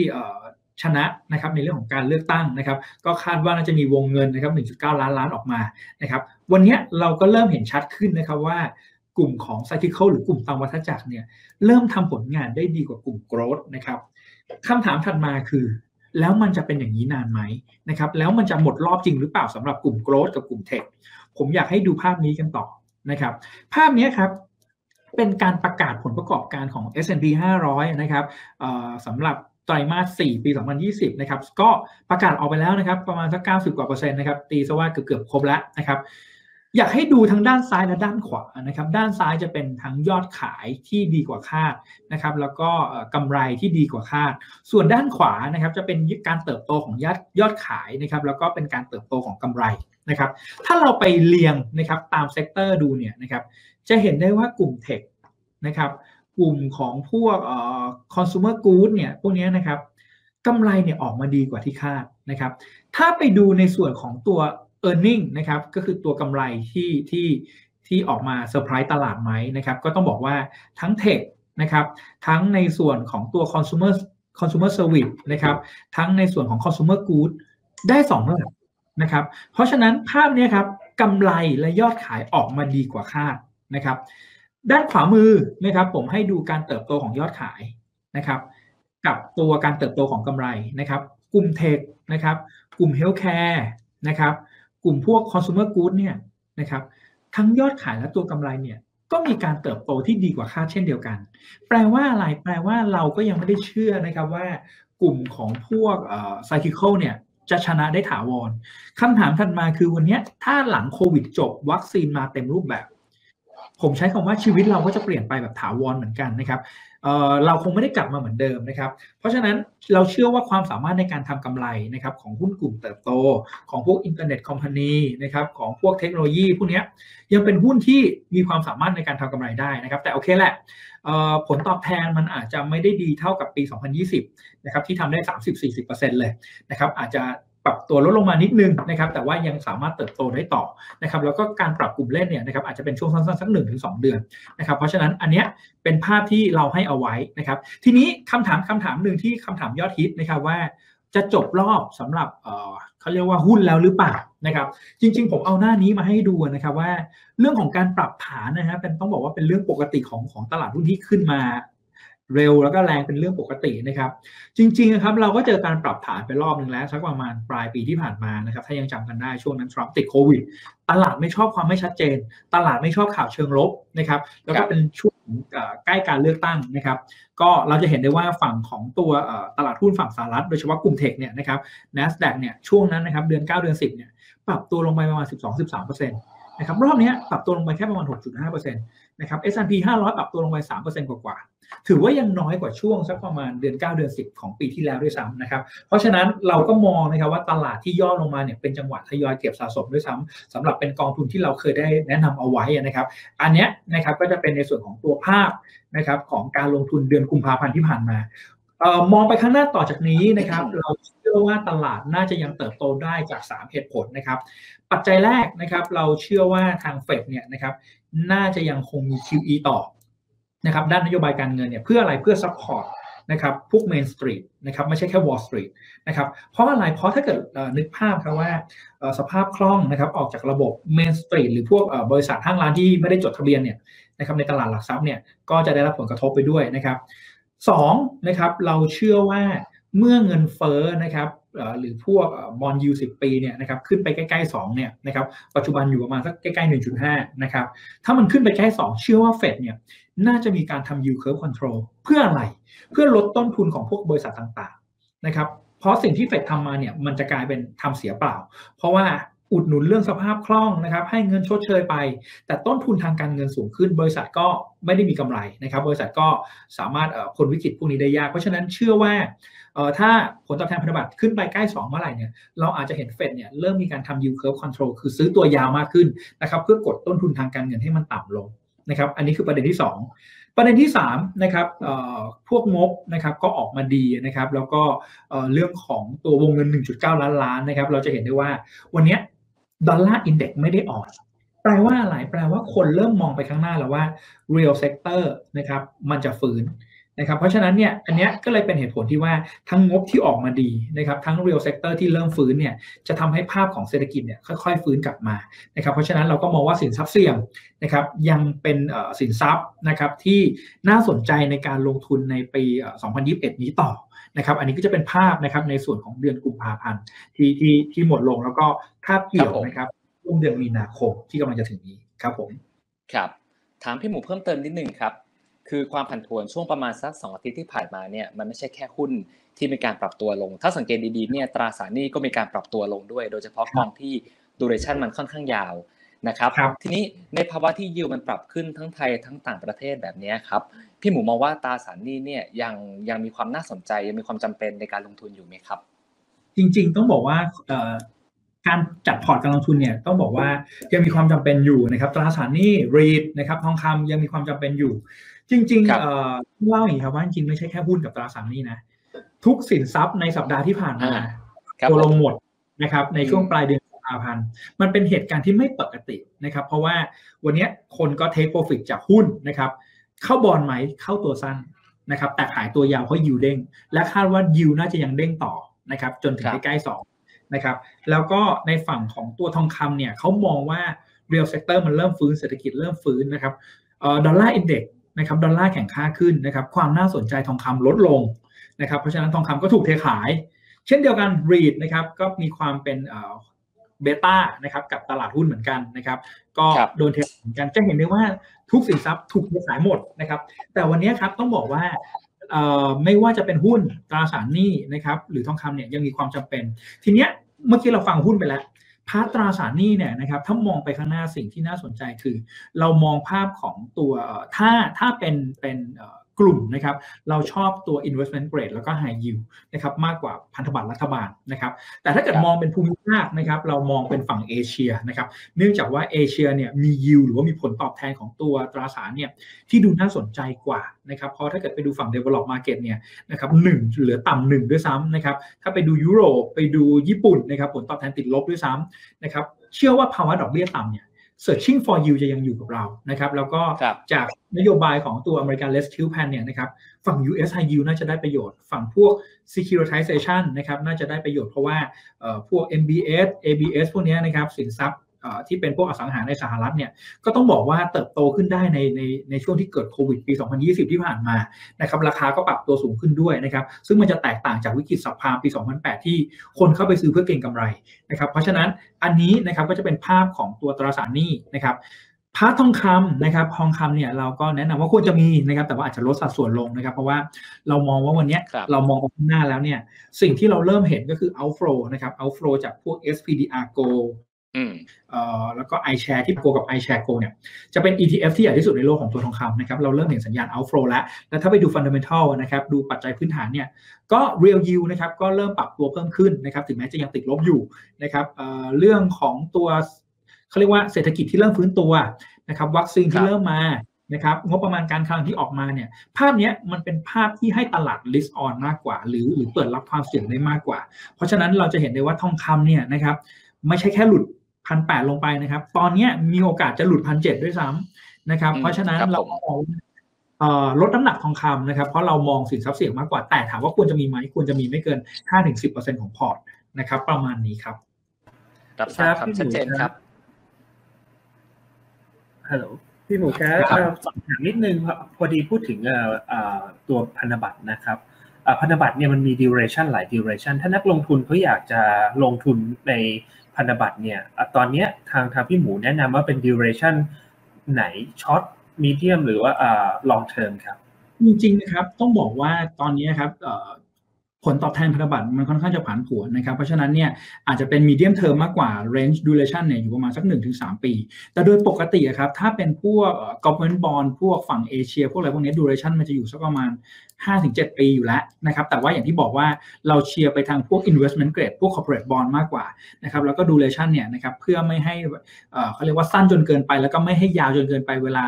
ชนะนะครับในเรื่องของการเลือกตั้งนะครับ ก็คาดว่าน่าจะมีวงเงินนะครับ 1.9 ล้านล้านออกมานะครับ วันนี้เราก็เริ่มเห็นชัดขึ้นนะครับว่ากลุ่มของไซคิคหรือกลุ่มตามวัฏจักรเนี่ยเริ่มทำผลงานได้ดีกว่ากลุ่มโกรดนะครับ คำถามถัดมาคือ แล้วมันจะเป็นอย่างนี้นานไหมนะครับแล้วมันจะหมดรอบจริงหรือเปล่าสำหรับกลุ่มโกรดกับกลุ่มเทคผมอยากให้ดูภาพนี้กันต่อนะครับภาพนี้ครับเป็นการประกาศผลประกอบการของ S&P 500 นะครับสำหรับไตรมาส 4 ปี 2020 นะครับ ก็ประกาศออกไปแล้วนะครับ ประมาณสัก 90 กว่าเปอร์เซ็นต์นะครับ ตีซะว่าเกือบๆครบแล้วนะครับ อยากให้ดูทั้งด้านซ้ายและด้านขวานะครับ ด้านซ้ายจะเป็นทั้งยอดขายที่ดีกว่าคาดนะครับ แล้วก็กำไรที่ดีกว่าคาด ส่วนด้านขวานะครับจะเป็นการเติบโตของยอดยอดขายนะครับ แล้วก็เป็นการเติบโตของกำไรนะครับ ถ้าเราไปเรียงนะครับตาม sector ดูเนี่ยนะครับจะเห็นได้ว่ากลุ่ม tech นะครับ กลุ่มของพวกเอ่อ consumer good เนี่ยพวกนี้นะครับกำไรเนี่ยออกมาดีกว่าที่คาดนะครับ ถ้าไปดูในส่วนของตัว e a r n i n g นะครับก็คือตัวกำไรที่ที่ที่ออกมาเซอร์ไพรส์ตลาดไหมนะครับก็ต้องบอกว่าทั้ง tech นะครับทั้งในส่วนของตัว consumer consumer service นะครับทั้งในส่วนของ consumer good ได้2ระดับนะครับเพราะฉะนั้นภาพนี้ครับกำไรและยอดขายออกมาดีกว่าคาดนะครับด้านขวามือนะครับผมให้ดูการเติบโตของยอดขายนะครับกับตัวการเติบโตของกำไรนะครับกลุ่มเทคนะครับกลุ่มเฮลท์แคร์นะครับ กลุ่มพวกคอน sumer good เนี่ยนะครับทั้งยอดขายและตัวกำไรเนี่ยก็มีการเติบโตที่ดีกว่าคาดเช่นเดียวกัน แปลว่าอะไร แปลว่าเราก็ยังไม่ได้เชื่อนะครับว่ากลุ่มของพวกไซคิคเนี่ยจะชนะได้ถาวรคำถามถัดมาคือวันนี้ถ้าหลังโควิดจบวัคซีนมาเต็มรูปแบบ ผมใช้คำว่าชีวิตเราก็จะเปลี่ยนไปแบบถาวรเหมือนกันนะครับ เราคงไม่ได้กลับมาเหมือนเดิมนะครับ เพราะฉะนั้นเราเชื่อว่าความสามารถในการทำกำไรนะครับของหุ้นกลุ่มเติบโต ของพวก internet company นะครับของพวกเทคโนโลยีพวกนี้ยังเป็นหุ้นที่มีความสามารถในการทำกำไรได้นะครับ แต่โอเคแหละผลตอบแทนมันอาจจะไม่ได้ดีเท่ากับปี 2020 นะครับที่ทำได้ 30-40%เลยนะครับอาจจะ ปรับตัวลดลงมานิดนึงนะครับแต่ว่ายังสามารถเติบโตได้ต่อนะครับแล้วก็การปรับกลุ่มเล่นเนี่ยนะครับอาจจะเป็นช่วงสั้นๆสักหนึ่งถึงสเดือนนะครับเพราะฉะนั้นอันเนี้ยเป็นภาพที่เราให้เอาไว้นะครับทีนี้คำถามคำถามหนึ่งที่คำถามยอดฮิตนะครับว่าจะจบรอบสำหรับเขาเรียกว่าหุ้นแล้วหรือเปล่านะครับ จริง ๆ ผมเอาหน้านี้มาให้ดูนะครับว่าเรื่องของการปรับฐานนะฮะเป็นต้องบอกว่าเป็นเรื่องปกติของของตลาดหุ้นที่ขึ้นมา เร็วแล้วก็แรงเป็นเรื่องปกตินะครับ จริงๆนะครับเราก็เจอการปรับฐานไปรอบหนึ่งแล้วสักประมาณปลายปีที่ผ่านมานะครับถ้ายังจำกันได้ช่วงนั้นทรัมป์ติดโควิด ตลาดไม่ชอบความไม่ชัดเจน ตลาดไม่ชอบข่าวเชิงลบนะครับแล้วก็เป็นช่วงใกล้การเลือกตั้งนะครับ ก็เราจะเห็นได้ว่าฝั่งของตัวตลาดหุ้นฝั่งสหรัฐโดยเฉพาะกลุ่มเทคเนี่ยนะครับ NASDAQ เนี่ยช่วงนั้นนะครับเดือน 9 เดือน 10เนี่ยปรับตัวลงไปประมาณ 12-13%นะครับรอบนี้ปรับตัวลงไปแค่ประมาณ 6.5%นะครับ S&P 500 ปรับตัวลงไป 3%กว่าๆถือว่ายังน้อยกว่าช่วงสักประมาณเดือน 9 เดือน 10 ของปีที่แล้วด้วยซ้ำนะครับ เพราะฉะนั้นเราก็มองนะครับว่าตลาดที่ย่อลงมาเนี่ยเป็นจังหวะทยอยเก็บสะสมด้วยซ้ำสำหรับเป็นกองทุนที่เราเคยได้แนะนำเอาไว้นะครับ อันนี้นะครับก็จะเป็นในส่วนของตัวภาพนะครับของการลงทุนเดือนกุมภาพันธ์ที่ผ่านมา มองไปข้างหน้าต่อจากนี้นะครับ เราเชื่อว่าตลาดน่าจะยังเติบโตได้จาก 3 เหตุผลนะครับ ปัจจัยแรกนะครับเราเชื่อว่าทางเฟดเนี่ยนะครับน่าจะยังคงมี QE ต่อนะครับด้านนโยบายการเงินเนี่ยเพื่ออะไรเพื่อ support นะครับพวก Main Street นะครับไม่ใช่แค่ Wall Street นะครับเพราะอะไรเพราะถ้าเกิดนึกภาพครับว่าสภาพคล่องนะครับออกจากระบบ Main Street หรือพวกบริษัทห้างร้านที่ไม่ได้จดทะเบียนเนี่ยนะครับในตลาดหลักทรัพย์เนี่ยก็จะได้รับผลกระทบไปด้วยนะครับ สองนะครับเราเชื่อว่าเมื่อเงินเฟ้อนะครับหรือพวกบอลยูสิปีเนี่ยนะครับขึ้นไปใกล้ๆ2เนี่ยนะครับปัจจุบันอยู่ประมาณสักใกล้ๆ 1.5นะครับถ้ามันขึ้นไปใกล้2เชื่อว่าเฟดเนี่ยน่าจะมีการทำ yield curve control เพื่ออะไร เพื่อลดต้นทุนของพวกบริษัทต่างๆนะครับเพราะสิ่งที่เฟดทำมาเนี่ยมันจะกลายเป็นทำเสียเปล่า เพราะว่า อุดหนุนเรื่องสภาพคล่องนะครับให้เงินชดเชยไป แต่ต้นทุนทางการเงินสูงขึ้น บริษัทก็ไม่ได้มีกำไรนะครับ บริษัทก็สามารถพ้นวิกฤตพวกนี้ได้ยาก เพราะฉะนั้นเชื่อว่าถ้าผลตอบแทนพันธบัตรขึ้นไปใกล้ 2 เมื่อไหร่เนี่ยเราอาจจะเห็นเฟดเนี่ยเริ่มมีการทำ yield curve control คือซื้อตัวยาวมากขึ้นนะครับเพื่อกดต้นทุนทางการเงินให้มันต่ำลงนะครับอันนี้คือประเด็นที่ 2 ประเด็นที่3นะครับพวกงบนะครับก็ออกมาดีนะครับแล้วก็เรื่องของตัววงเงิน 1.9 ล้านล้านนะครับเราจะเห็นได้ว่าวันนี้ ดอลลาร์อินเด็กซ์ไม่ได้อ่อนแปลว่าอะไรแปลว่าคนเริ่มมองไปข้างหน้าแล้วว่า real sector นะครับมันจะฟื้นนะครับเพราะฉะนั้นเนี่ยอันนี้ก็เลยเป็นเหตุผลที่ว่าทั้งงบที่ออกมาดีนะครับทั้ง real sector ที่เริ่มฟื้นเนี่ยจะทำให้ภาพของเศรษฐกิจเนี่ยค่อยๆฟื้นกลับมานะครับเพราะฉะนั้นเราก็มองว่าสินทรัพย์เสี่ยงนะครับยังเป็นสินทรัพย์นะครับที่น่าสนใจในการลงทุนในปี 2021 นี้ต่อ นะครับ อันนี้ก็จะเป็นภาพนะครับในส่วนของเดือนกุมภาพันธ์ที่ที่ที่หมดลงแล้วก็คาบเกี่ยวนะครับช่วงเดือนมีนาคมที่กำลังจะถึงนี้ครับผมครับ ถามพี่หมูเพิ่มเติมนิดนึงครับคือความผันผวนช่วงประมาณสักสองอาทิตย์ที่ผ่านมาเนี่ยมันไม่ใช่แค่หุ้นที่มีการปรับตัวลง ถ้าสังเกตดีๆเนี่ยตราสารหนี้ก็มีการปรับตัวลงด้วย โดยเฉพาะกองที่ดูเรชันมันค่อนข้างยาว นะครับทีนี้ในภาวะที่ยิวมันปรับขึ้นทั้งไทยทั้งต่างประเทศแบบนี้ครับพี่หมูมองว่าตราสารหนี้เนี่ยยังยังมีความน่าสนใจยังมีความจำเป็นในการลงทุนอยู่ไหมครับ จริงๆต้องบอกว่าการจัดพอร์ตการลงทุนเนี่ยต้องบอกว่ายังมีความจำเป็นอยู่นะครับ ตราสารหนี้รีดนะครับทองคำยังมีความจำเป็นอยู่ จริงๆเล่าอย่างนี้ครับว่าจริงไม่ใช่แค่หุ้นกับตราสารหนี้นะทุกสินทรัพย์ในสัปดาห์ที่ผ่านมาตัวลงหมดนะครับในช่วงปลายเดือนกุมภาพันธ์มันเป็นเหตุการณ์ที่ไม่ปกตินะครับ เพราะว่าวันนี้คนก็ take profit จากหุ้นนะครับ เข้าบอลไหมเข้าตัวสั้นนะครับ แต่ขายตัวยาวเพราะยิวเด้ง และคาดว่ายิวน่าจะยังเด้งต่อนะครับ จนถึงใกล้ๆสองนะครับ แล้วก็ในฝั่งของตัวทองคำเนี่ยเขามองว่า real sector มันเริ่มฟื้นเศรษฐกิจเริ่มฟื้นนะครับ dollar index นะครับดอลลาร์แข็งค่าขึ้นนะครับ ความน่าสนใจทองคำลดลงนะครับ เพราะฉะนั้นทองคำก็ถูกเทขาย เช่นเดียวกัน REIT นะครับก็มีความเป็น beta นะครับกับตลาดหุ้นเหมือนกันนะครับ ก็ครับโดนเทเหมือนกันจะเห็นได้ว่าทุกสินทรัพย์ถูกเทขายหมดนะครับ แต่วันนี้ครับต้องบอกว่าเอ่อไม่ว่าจะเป็นหุ้นตราสารหนี้นะครับ หรือทองคำเนี่ยยังมีความจำเป็น ทีเนี้ยเมื่อกี้เราฟังหุ้นไปแล้ว part ตราสารหนี้เนี่ยนะครับถ้ามองไปข้างหน้าสิ่งที่น่าสนใจคือ เรามองภาพของตัวเอ่อถ้าถ้าเป็นเป็นเอ่อ กลุ่มนะครับเราชอบตัว investment grade แล้วก็ high yield นะครับมากกว่าพันธบัตรรัฐบาลนะครับแต่ถ้าเกิดครับมองเป็นภูมิภาคนะครับเรามองเป็นฝั่งเอเชียนะครับเนื่องจากว่าเอเชียเนี่ยมี yield หรือว่ามีผลตอบแทนของตัวตราสารเนี่ยที่ดูน่าสนใจกว่านะครับเพราะถ้าเกิดไปดูฝั่ง develop market เนี่ยนะครับหนึ่งเหลือต่ำหนึ่งด้วยซ้ำนะครับถ้าไปดูยุโรปไปดูญี่ปุ่นนะครับผลตอบแทนติดลบด้วยซ้ำนะครับเชื่อว่าภาวะดอกเบี้ยต่ำเนี่ย searching for yield จะยังอยู่กับเรานะครับ แล้วก็ครับจากนโยบายของตัว American Less Tilt Plan เนี่ยนะครับ ฝั่ง US High Yield น่าจะได้ประโยชน์ ฝั่งพวก securitization นะครับ น่าจะได้ประโยชน์เพราะว่าเอ่อพวก MBS ABS พวกเนี้ยนะครับ สินทรัพย์เอ่อ ที่เป็นพวกอสังหาในสหรัฐเนี่ยก็ต้องบอกว่าเติบโตขึ้นได้ในในในช่วงที่เกิดโควิดปี 2020 ที่ผ่านมานะครับราคาก็ปรับตัวสูงขึ้นด้วยนะครับซึ่งมันจะแตกต่างจากวิกฤตสัพพามปี 2008 ที่คนเข้าไปซื้อเพื่อเก็งกำไรนะครับเพราะฉะนั้นอันนี้นะครับก็จะเป็นภาพของตัวตราสารหนี้นะครับ part ทองคำนะครับทองคำเนี่ยเราก็แนะนำว่าควรจะมีนะครับแต่ว่าอาจจะลดสัดส่วนลงนะครับเพราะว่าเรามองว่าวันเนี้ยครับเรามองไปข้างหน้าแล้วเนี่ยสิ่งที่เราเริ่มเห็นก็คือ outflow นะครับ outflow จากพวก SPDR Gold อืมเอ่อ แล้วก็ iShare ที่ Gold กับ iShare Gold เนี่ยจะเป็น ETF ที่ใหญ่ที่สุดในโลกของตัวทองคำนะครับเราเริ่มเห็นสัญญาณ outflow แล้ว แล้วถ้าไปดู fundamental นะครับดูปัจจัยพื้นฐานเนี่ยก็ real yield นะครับก็เริ่มปรับตัวเพิ่มขึ้นนะครับถึงแม้จะยังติดลบอยู่นะครับเอ่อเรื่องของตัวเขาเรียกว่าเศรษฐกิจที่เริ่มฟื้นตัวนะครับวัคซีนครัที่บเริ่มมานะครับงบประมาณการคลังที่ออกมาเนี่ยภาพเนี้ยมันเป็นภาพที่ให้ตลาด list on มากกว่า หรือหรือเปิดรับความเสี่ยงได้มากกว่า เพราะฉะนั้นเราจะเห็นได้ว่าทองคำเนี่ยนะครับไม่ใช่แค่หลุด พันแปดลงไปนะครับ ตอนเนี้ยมีโอกาสจะหลุดพันเจ็ดด้วยซ้ำนะครับอืมเพราะฉะนั้นครับเราผมก็มองว่าเอ่อลดน้ำหนักทองคำนะครับ เพราะเรามองสินทรัพย์เสี่ยงมากกว่าแต่ถามว่าควรจะมีไหมควรจะมีไม่เกิน 5-10%ของพอร์ตนะครับ ประมาณนี้ครับรับทราบคครัรับบพี่หมูชัดเจนคครัรับบฮัลโหลพี่หมูครับครับเอ่อสอบถามนิดนึงครับพอดีพูดถึงเอ่อเอ่อตัวพันธบัตรนะครับเอ่อพันธบัตรเนี่ยมันมี duration หลาย duration ถ้านักลงทุนเขาอยากจะลงทุนใน พันธบัตรเนี่ยอ่อตอนนี้ทางทางพี่หมูแนะนำว่าเป็น duration ไหนช็อตมีเดียมหรือว่าเอ่อ long term ครับ จริงๆนะครับต้องบอกว่าตอนนี้ครับอ่อ ผลตอบแทนพันธบัตรมันค่อนข้างจะผันผวนนะครับ เพราะฉะนั้นเนี่ยอาจจะเป็น medium term มมากกว่า range duration เนี่ยอยู่ประมาณสัก 1-3 ปี แต่โดยปกติครับถ้าเป็นพวกเอ่อ government bond พวกฝั่งเอเชีย พวกอะไรพวกนี้ duration มันจะอยู่สักประมาณ 5-7 ปีอยู่แล้วนะครับแต่ว่าอย่างที่บอกว่าเราเชียร์ไปทางพวก investment grade พวก corporate bond มากกว่านะครับแล้วก็ duration เนี่ยนะครับเพื่อไม่ให้เขาเรียกว่าสั้นจนเกินไป แล้วก็ไม่ให้ยาวจนเกินไปเวลา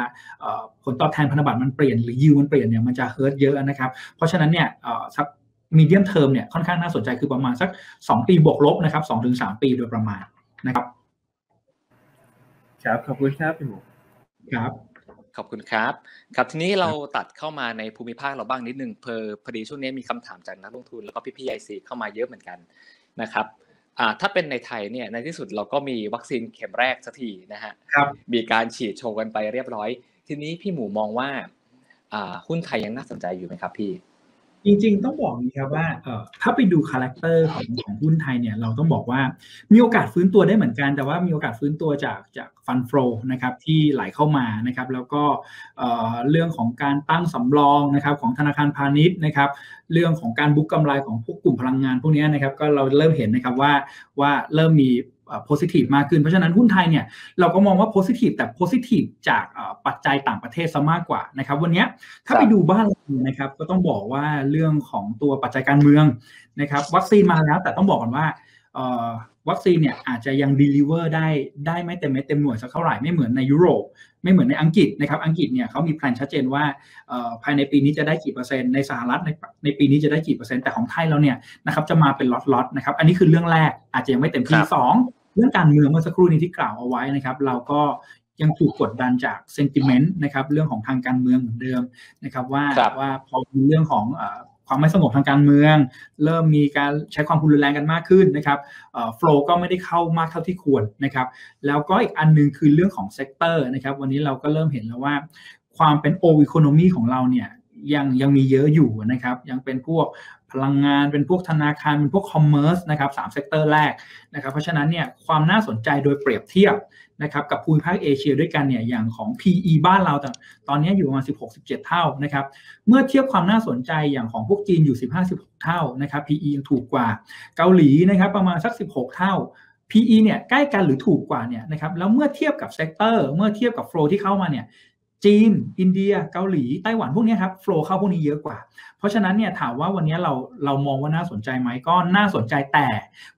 ผลตอบแทนพันธบัตรมันเปลี่ยนหรือ yield มันเปลี่ยนเนี่ยมันจะ hurt เยอะนะครับเพราะฉะนั้นเนี่ย เอ่อสัก medium term เนี่ยค่อนข้างน่าสนใจคือประมาณสัก 2 ปีบวกลบนะครับ2-3ปีโดยประมาณนะครับครับขอบคุณครับพี่หมูครับขอบคุณครับ ครับทีนี้เราตัดเข้ามาในภูมิภาคเราบ้างนิดนึงเพอพอดีช่วงนี้มีคำถามจากนักลงทุนแล้วก็พี่ๆไอซีเข้ามาเยอะเหมือนกันนะครับอ่าถ้าเป็นในไทยเนี่ยในที่สุดเราก็มีวัคซีนเข็มแรกสักทีนะฮะครับมีการฉีดโชว์กันไปเรียบร้อย ทีนี้พี่หมูมองว่าอ่าหุ้นไทยยังน่าสนใจอยู่ไหมครับพี่ จริงๆ ต้องบอกอย่างนี้ครับว่าเอ่อถ้าไปดู character ของของหุ้นไทยเนี่ยเราต้องบอกว่ามีโอกาสฟื้นตัวได้เหมือนกัน แต่ว่ามีโอกาสฟื้นตัวจากจาก fund flow ะครับที่ไหลเข้ามานะครับแล้วก็เอ่อเรื่องของการตั้งสำรองนะครับของธนาคารพาณิชย์นะครับเรื่องของการบุ๊กกำไรของพวกกลุ่มพลังงานพวกนี้นะครับก็เราเริ่มเห็นนะครับว่าว่าเริ่มมี เอ่อ positive มากขึ้น เพราะฉะนั้นหุ้นไทยเนี่ยเราก็มองว่า positive แต่ positive จากเอ่อปัจจัยต่างประเทศซะมากกว่านะครับวันเนี้ยถ้าครับไปดูบ้านเรานะครับก็ต้องบอกว่าเรื่องของตัวปัจจัยการเมืองนะครับวัคซีนมาแล้วแต่ต้องบอกก่อนว่าเอ่อวัคซีนเนี่ยอาจจะยัง deliver ได้ได้ไม่เต็มเม็ดเต็มหน่วยสักเท่าไหร่ไม่เหมือนในยุโรป ไม่เหมือนในอังกฤษนะครับอังกฤษเนี่ยเขามีแผนชัดเจนว่าเอ่อภายในปีนี้จะได้กี่เปอร์เซ็นต์ในสหรัฐในในปีนี้จะได้กี่เปอร์เซ็นต์แต่ของไทยเราเนี่ยนะครับจะมาเป็นล็อตๆนะครับอันนี้คือเรื่องแรกอาจจะยังไม่เต็มที่ครับสอง เรื่องการเมืองเมื่อสักครู่นี้ที่กล่าวเอาไว้นะครับ เราก็ยังถูกกดดันจาก sentiment นะครับเรื่องของทางการเมืองเหมือนเดิมนะครับว่าครับว่าพอมีเรื่องของเอ่อความไม่สงบทางการเมือง เริ่มมีการใช้ความรุนแรงกันมากขึ้นนะครับ flow ก็ไม่ได้เข้ามากเท่าที่ควรนะครับแล้วก็อีกอันหนึงคือเรื่องของ sector นะครับวันนี้เราก็เริ่มเห็นแล้วว่าความเป็นโอ e ิ o โนมีของเราเนี่ย ยังยังมีเยอะอยู่นะครับ ยังเป็นพวกพลังงานเป็นพวกธนาคารเป็นพวก commerce นะครับสาม sector แรกนะครับ เพราะฉะนั้นเนี่ยความน่าสนใจโดยเปรียบเทียบนะครับกับภูมิภาคเอเชียด้วยกันเนี่ยอย่างของ PE บ้านเราตอนนี้อยู่ประมาณ 16-17 เท่านะครับเมื่อเทียบความน่าสนใจอย่างของพวกจีนอยู่ 15-16 เท่านะครับ PE ยังถูกกว่าเกาหลีนะครับประมาณสัก 16 เท่า PE เนี่ยใกล้กันหรือถูกกว่าเนี่ยนะครับแล้วเมื่อเทียบกับ sector เมื่อเทียบกับ flow ที่เข้ามาเนี่ย จีน อินเดีย เกาหลี ไต้หวันพวกนี้ครับ flow เข้าพวกนี้เยอะกว่า เพราะฉะนั้นเนี่ยถามว่าวันนี้เราเรามองว่าน่าสนใจไหมก็น่าสนใจแต่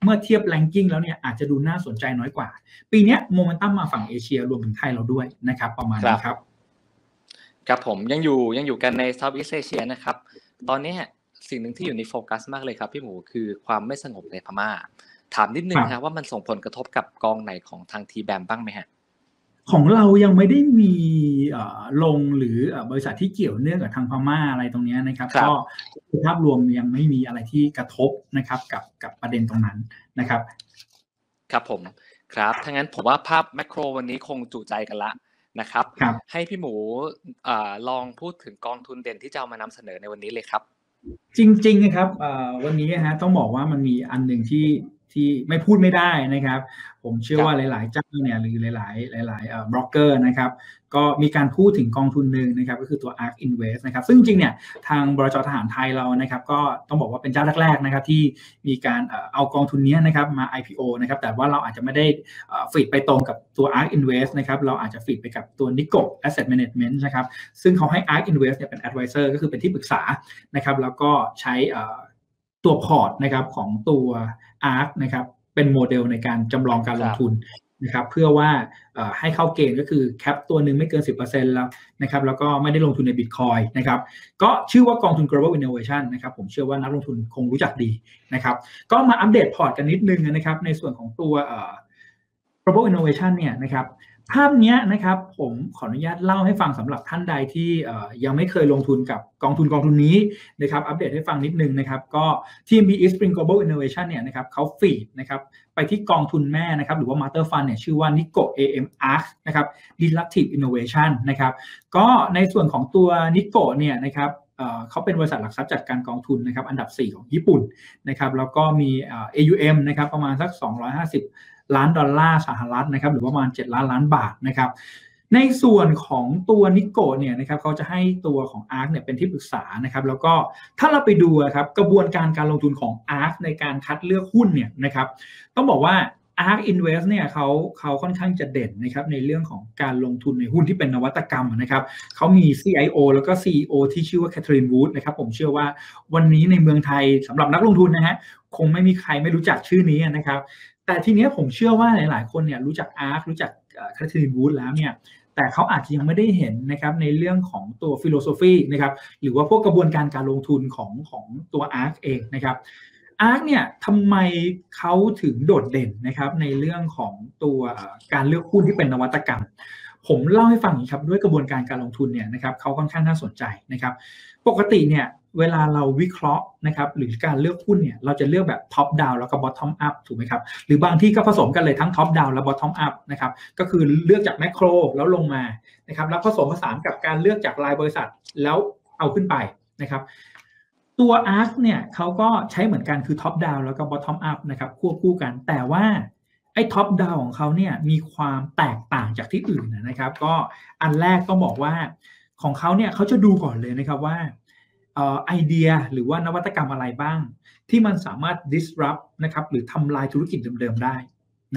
เมื่อเทียบ ranking แล้วเนี่ยอาจจะดูน่าสนใจน้อยกว่า ปีนี้โมเมนตัมมาฝั่งเอเชียรวมถึงไทยเราด้วยนะครับ ประมาณนี้ครับ ครับผมยังอยู่ยังอยู่กันใน Southeast Asia นะครับ ตอนนี้สิ่งหนึ่งที่อยู่ในโฟกัสมากเลยครับพี่หมูคือความไม่สงบในพม่า ถามนิดนึงนะว่ามันส่งผลกระทบกับกองไหนของทางทีแบมบ้างไหมฮะ ของเรายังไม่ได้มีลงหรือบริษัทที่เกี่ยวเนื่องกับทางพม่าอะไรตรงนี้นะครับก็ภาพรวมยังไม่มีอะไรที่กระทบนะครับกับกับประเด็นตรงนั้นนะครับ ครับผมครับถ้างั้นผมว่าภาพแมกโรวันนี้คงจุใจกันละนะครับให้พี่หมูลองพูดถึงกองทุนเด่นที่จะเอามานำเสนอในวันนี้เลยครับ จริงๆนะครับวันนี้ฮะต้องบอกว่ามันมีอันหนึ่งที่ ที่ไม่พูดไม่ได้นะครับ ผมเชื่อว่าหลาย ๆ เจ้าเนี่ยหรือหลาย ๆ หลายๆบล็อกเกอร์นะครับก็มีการพูดถึงกองทุนหนึ่งนะครับก็คือตัว ARK Invest นะครับซึ่งจริงเนี่ยทางบรจทหารไทยเรานะครับก็ต้องบอกว่าเป็นเจ้าแรก ๆ นะครับที่มีการเอากองทุนนี้นะครับมา IPO นะครับแต่ว่าเราอาจจะไม่ได้ฟีดไปตรงกับตัว ARK Invest นะครับเราอาจจะฟีดไปกับตัว Nico Asset Management นะครับซึ่งเขาให้ ARK Invest เนี่ยเป็น advisor ก็คือเป็นที่ปรึกษานะครับแล้วก็ใช้ ตัวพอร์ตนะครับของตัว ARK นะครับเป็นโมเดลในการจำลองการลงทุนนะครับเพื่อว่าให้เข้าเกณฑ์ก็คือ cap ตัวหนึ่งไม่เกิน 10%แล้วนะครับแล้วก็ไม่ได้ลงทุนในบิตคอยน์นะครับก็ชื่อว่ากองทุน global innovation นะครับผมเชื่อว่านักลงทุนคงรู้จักดีนะครับก็มาอัปเดตพอร์ตกันนิดนึงนะครับในส่วนของตัว global innovation เนี่ยนะครับ ภาพนี้นะครับผมขออนุญาตเล่าให้ฟังสำหรับท่านใดที่ยังไม่เคยลงทุนกับกองทุนกองทุนนี้นะครับอัปเดตให้ฟังนิดนึงนะครับก็ TMB East Spring Global Innovation เนี่ยนะครับเขาฟีดนะครับไปที่กองทุนแม่นะครับหรือว่า Master Fund เนี่ยชื่อว่า Nico AM Arc นะครับ Disruptive Innovation นะครับก็ในส่วนของตัว Nico เนี่ยนะครับเขาเป็นบริษัทหลักทรัพย์จัดการกองทุนนะครับอันดับ 4 ของญี่ปุ่นนะครับแล้วก็มี AUM นะครับประมาณสัก 250 ล้านดอลลาร์สหรัฐนะครับหรือประมาณ 7 ล้านล้านบาทนะครับในส่วนของตัวนิโกเนี่ยนะครับเขาจะให้ตัวของ ARK เนี่ยเป็นที่ปรึกษานะครับแล้วก็ถ้าเราไปดูครับกระบวนการการลงทุนของ ARK ในการคัดเลือกหุ้นเนี่ยนะครับต้องบอกว่า ARK Invest เนี่ยเขาเขาค่อนข้างจะเด่นนะครับในเรื่องของการลงทุนในหุ้นที่เป็นนวัตกรรมนะครับเขามี CIO แล้วก็ CEO ที่ชื่อว่าแคทเธอรีนวูดนะครับผมเชื่อว่าวันนี้ในเมืองไทยสำหรับนักลงทุนนะฮะคงไม่มีใครไม่รู้จักชื่อนี้นะครับ แต่ทีนี้ผมเชื่อว่าหลาย ๆ คนเนี่ยรู้จัก ARK รู้จักแคทเธอรีนวูดแล้วเนี่ยแต่เขาอาจจะยังไม่ได้เห็นนะครับในเรื่องของตัว philosophy นะครับหรือว่าพวกกระบวนการการลงทุนของของตัว ARK เองนะครับ ARK เนี่ยทำไมเขาถึงโดดเด่นนะครับในเรื่องของตัวการเลือกหุ้นที่เป็นนวัตกรรม ผมเล่าให้ฟังอย่างครับด้วยกระบวนการการลงทุนเนี่ยนะครับเขาค่อนข้างน่าสนใจนะครับ ปกติเนี่ย เวลาเราวิเคราะห์นะครับหรือการเลือกหุ้นเนี่ยเราจะเลือกแบบ top down แล้วก็ bottom up ถูกไหมครับหรือบางที่ก็ผสมกันเลยทั้ง top down และ bottom up นะครับก็คือเลือกจาก macro แล้วลงมานะครับแล้วผสมผสานกับการเลือกจากรายบริษัทแล้วเอาขึ้นไปนะครับตัว ARK เนี่ยเขาก็ใช้เหมือนกันคือ top down แล้วก็ bottom up นะครับควบคู่กันแต่ว่าไอ้ top down ของเขาเนี่ยมีความแตกต่างจากที่อื่นนะครับ ก็อันแรกต้องบอกว่าของเขาเนี่ยเขาจะดูก่อนเลยนะครับว่า ไอเดียหรือว่านวัตกรรมอะไรบ้าง ที่มันสามารถ disrupt นะครับหรือทำลายธุรกิจเดิมๆได้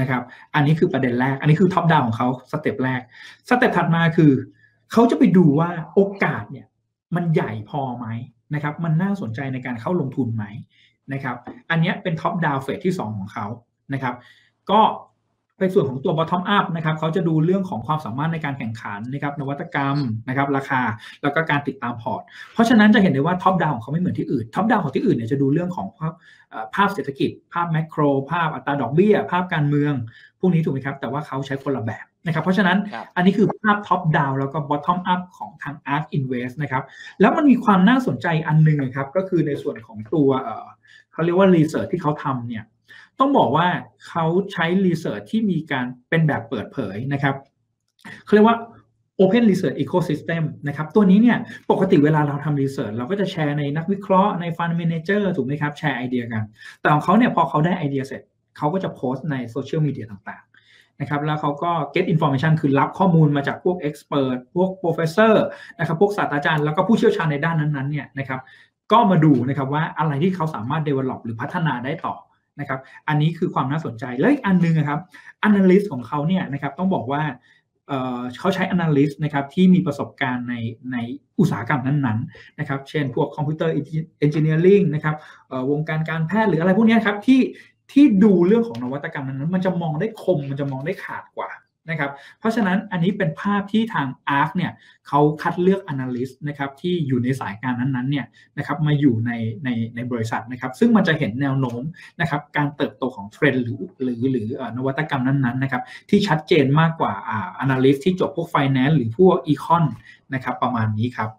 นะครับอันนี้คือประเด็นแรก อันนี้คือ top down ของเขา step แรก step ถัดมาคือ เขาจะไปดูว่าโอกาสเนี่ยมันใหญ่พอไหมนะครับมันน่าสนใจในการเข้าลงทุนไหมนะครับอันนี้เป็น top down phase ที่ 2 ของเขานะครับก็ ในส่วนของตัว bottom up นะครับเขาจะดูเรื่องของความสามารถในการแข่งขันนะครับนวัตกรรมนะครับราคาแล้วก็การติดตามพอร์ต เพราะฉะนั้นจะเห็นได้ว่า top down ของเขาไม่เหมือนที่อื่น top down ของที่อื่นเนี่ยจะดูเรื่องของภาพภาพเศรษฐกิจ ภาพ macro ภาพอัตราดอกเบี้ย ภาพการเมือง พวกนี้ถูกไหมครับ แต่ว่าเขาใช้คนละแบบนะครับเพราะฉะนั้นอันนี้คือภาพ top down แล้วก็ bottom up ของทาง ARK Invest นะครับแล้วมันมีความน่าสนใจอันนึงนะครับก็คือในส่วนของตัวเขาเรียกว่า research ที่เขาทำเนี่ย ต้องบอกว่าเขาใช้ research ที่มีการเป็นแบบเปิดเผยนะครับเขาเรียกว่า Open Research Ecosystem นะครับ ตัวนี้เนี่ยปกติเวลาเราทำ research เราก็จะแชร์ในนักวิเคราะห์ใน fund manager ถูกไหมครับแชร์ไอเดียกัน แต่ของเขาเนี่ยพอเขาได้ไอเดียเสร็จเขาก็จะโพสต์ในโซเชียลมีเดียต่างๆนะครับแล้วเขาก็ get information คือรับข้อมูลมาจากพวก expert พวก professor นะครับพวกศาสตราจารย์แล้วก็ผู้เชี่ยวชาญในด้านนั้นๆเนี่ยนะครับก็มาดูนะครับว่าอะไรที่เขาสามารถ develop หรือพัฒนาได้ต่อ นะครับ อันนี้คือความน่าสนใจ และอีกอันหนึงนะครับ analyst ของเขาเนี่ยนะครับต้องบอกว่าเขาใช้ analyst นะครับที่มีประสบการณ์ในในอุตสาหกรรมนั้นๆนะครับ เช่นพวกคอมพิวเตอร์เอนจิเนียริงนะครับวงการการแพทย์หรืออะไรพวกนี้ครับที่ที่ดูเรื่องของนวัตกรรมนั้น มันจะมองได้คมมันจะมองได้ขาดกว่า นะครับเพราะฉะนั้นอันนี้เป็นภาพที่ทาง ARC เนี่ยเขาคัดเลือก analyst นะครับที่อยู่ในสายการนั้นๆเนี่ยนะครับมาอยู่ในในในบริษัทนะครับซึ่งมันจะเห็นแนวโน้มนะครับการเติบโตของเทรนด์หรือหรือหรือนวัตกรรมนั้นๆนะครับที่ชัดเจนมากกว่าอ่า analyst ที่จบพวก finance หรือพวก econ นะครับประมาณนี้ครับ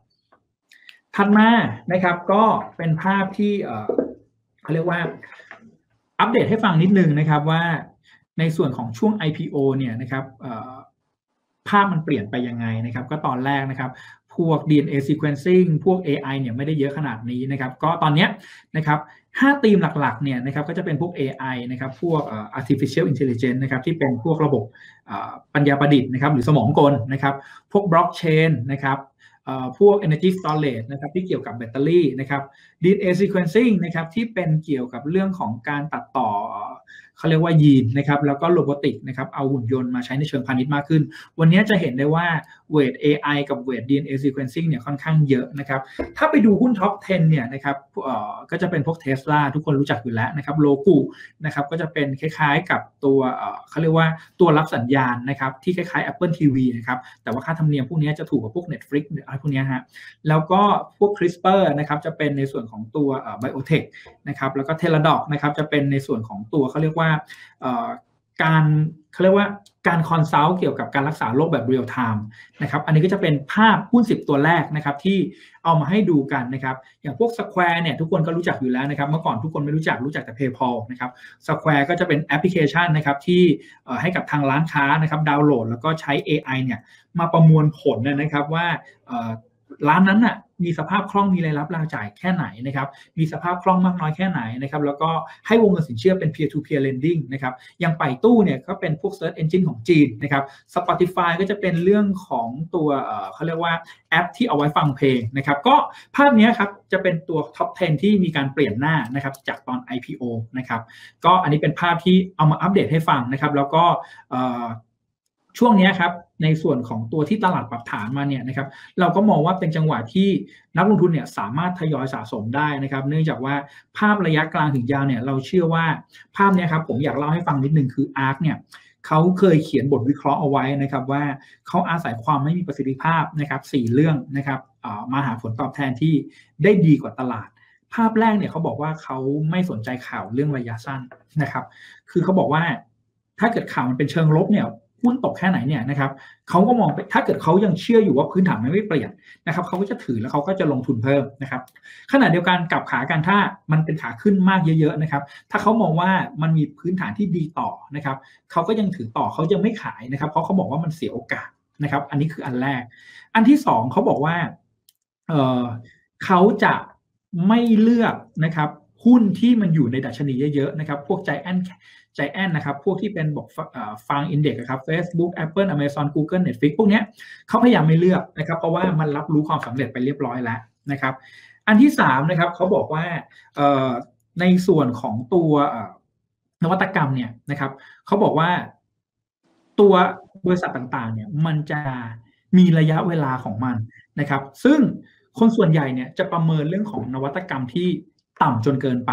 ถัดมานะครับก็เป็นภาพที่เอ่อเขาเรียกว่าอัปเดตให้ฟังนิดนึงนะครับว่า ในส่วนของช่วง IPO เนี่ยนะครับภาพมันเปลี่ยนไปยังไงนะครับ ก็ตอนแรกนะครับพวก DNA sequencing พวก AI เนี่ยไม่ได้เยอะขนาดนี้นะครับ ก็ตอนนี้นะครับห้าธีมหลักๆเนี่ยนะครับก็จะเป็นพวก AI นะครับพวก artificial intelligence นะครับที่เป็นพวกระบบปัญญาประดิษฐ์นะครับหรือสมองกลนะครับ พวก blockchain นะครับพวก energy storage นะครับที่เกี่ยวกับแบตเตอรี่นะครับ DNA sequencing นะครับที่เป็นเกี่ยวกับเรื่องของการตัดต่อ เขาเรียกว่ายีนนะครับแล้วก็โรบอติกนะครับเอาหุ่นยนต์มาใช้ในเชิงพาณิชย์มากขึ้น วันนี้จะเห็นได้ว่าเวท AI กับเวท DNA sequencing เนี่ยค่อนข้างเยอะนะครับถ้าไปดูหุ้นท็อป 10 เนี่ยนะครับก็จะเป็นพวก Tesla ทุกคนรู้จักอยู่แล้วนะครับโลกูนะครับก็จะเป็นคล้ายๆกับตัวเขาเรียกว่าตัวรับสัญญาณนะครับที่คล้ายๆ Apple TV นะครับแต่ว่าค่าธรรมเนียมพวกนี้จะถูกกว่าพวก Netflix หรืออะไรพวกนี้ฮะแล้วก็พวก CRISPR นะครับจะเป็นในส่วนของตัว Biotech นะครับแล้วก็ Teladoc นะครับจะเป็นในส่วนของตัวเขาเรียกว่าการเขาเรียกว่าการ consult เกี่ยวกับการรักษาโรคแบบเรียลไทม์นะครับอันนี้ก็จะเป็นภาพหุ้น 10 ตัวแรกนะครับที่เอามาให้ดูกันนะครับอย่างพวก Square เนี่ยทุกคนก็รู้จักอยู่แล้วนะครับเมื่อก่อนทุกคนไม่รู้จักรู้จักแต่ PayPal นะครับ Square ก็จะเป็นแอปพลิเคชันนะครับที่ให้กับทางร้านค้านะครับดาวน์โหลด แล้วก็ใช้ AI เนี่ยมาประมวลผลนะครับว่า ร้านนั้นน่ะมีสภาพคล่องมีรายรับรายจ่ายแค่ไหนนะครับมีสภาพคล่องมากน้อยแค่ไหนนะครับแล้วก็ให้วงเงินสินเชื่อเป็น peer to peer lending นะครับอย่างไปตู้เนี่ยก็เป็นพวก search engine ของจีนนะครับ Spotify ก็จะเป็นเรื่องของตัวเขาเรียกว่าแอปที่เอาไว้ฟังเพลงนะครับก็ภาพนี้ครับจะเป็นตัว top 10 ที่มีการเปลี่ยนหน้านะครับจากตอน IPO นะครับก็อันนี้เป็นภาพที่เอามาอัปเดตให้ฟังนะครับแล้วก็ ช่วงนี้ครับในส่วนของตัวที่ตลาดปรับฐานมาเนี่ยนะครับเราก็มองว่าเป็นจังหวะที่นักลงทุนเนี่ยสามารถทยอยสะสมได้นะครับ เนื่องจากว่าภาพระยะกลางถึงยาวเนี่ยเราเชื่อว่าภาพนี้ครับผมอยากเล่าให้ฟังนิดนึงคือ ARK เนี่ยเขาเคยเขียนบทวิเคราะห์เอาไว้นะครับว่าเขาอาศัยความไม่มีประสิทธิภาพนะครับสี่เรื่องนะครับมาหาผลตอบแทนที่ได้ดีกว่าตลาด ภาพแรกเนี่ยเขาบอกว่าเขาไม่สนใจข่าวเรื่องระยะสั้นนะครับ คือเขาบอกว่าถ้าเกิดข่าวมันเป็นเชิงลบเนี่ย หุ้นตกแค่ไหนเนี่ยนะครับเขาก็มองไปถ้าเกิดเขายังเชื่ออยู่ว่าพื้นฐานมันไม่เปลี่ยนนะครับเขาก็จะถือแล้วเขาก็จะลงทุนเพิ่มนะครับขณะเดียวกันกับขาการถ้ามันเป็นขาขึ้นมากเยอะๆนะครับถ้าเขามองว่ามันมีพื้นฐานที่ดีต่อนะครับเขาก็ยังถือต่อเขายังไม่ขายนะครับ เพราะเขาบอกว่ามันเสียโอกาสนะครับ อันนี้คืออันแรก อันที่สองเขาบอกว่าเออเขาจะไม่เลือกนะครับหุ้นที่มันอยู่ในดัชนีเยอะๆนะครับ พวกใจแอน ใจแอนนะครับ พวกที่เป็นบอกฟังอินเด็กซ์ครับ Facebook Apple Amazon Google Netflix พวกนี้เขาพยายามไม่เลือกนะครับ เพราะว่ามันรับรู้ความสำเร็จไปเรียบร้อยแล้วนะครับ อันที่สามนะครับเขาบอกว่าในส่วนของตัวนวัตกรรมเนี่ยนะครับเขาบอกว่าตัวบริษัทต่างๆเนี่ยมันจะมีระยะเวลาของมันนะครับ ซึ่งคนส่วนใหญ่เนี่ยจะประเมินเรื่องของนวัตกรรมที่ ต่ำจนเกินไป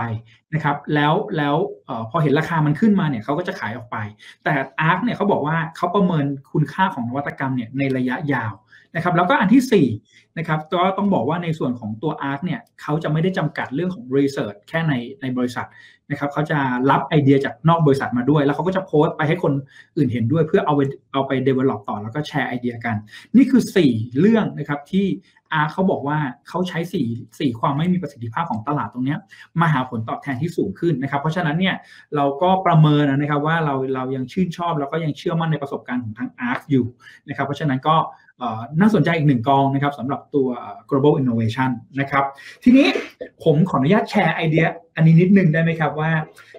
นะครับ แล้วแล้วอพอเห็นราคามันขึ้นมาเนี่ยเขาก็จะขายออกไป แต่ ARK เนี่ยเขาบอกว่าเขาประเมินคุณค่าของนวัตกรรมเนี่ยในระยะยาวนะครับ แล้วก็อันที่4นะครับก็ต้องบอกว่าในส่วนของตัว ARK เนี่ยเขาจะไม่ได้จำกัดเรื่องของ Research แค่ในในบริษัท นะครับเขาจะรับไอเดียจากนอกบริษัทมาด้วย แล้วเขาก็จะโพสต์ไปให้คนอื่นเห็นด้วย เพื่อเอาไปเอาไป develop ต่อแล้วก็แชร์ไอเดียกัน นี่คือ 4 เรื่องนะครับที่อาเขาบอกว่าเขาใช้สี่สี่ความไม่มีประสิทธิภาพของตลาดตรงนี้มาหาผลตอบแทนที่สูงขึ้นนะครับ เพราะฉะนั้นเนี่ยเราก็ประเมินนะครับว่าเราเรายังชื่นชอบแล้วก็ยังเชื่อมั่นในประสบการณ์ของทางอาร์อยู่นะครับเพราะฉะนั้นก็ น่าสนใจอีกหนึ่งกองนะครับสำหรับตัว global innovation นะครับ ทีนี้ผมขออนุญาตแชร์ไอเดีย อันนี้นิดนึงได้ไหมครับว่า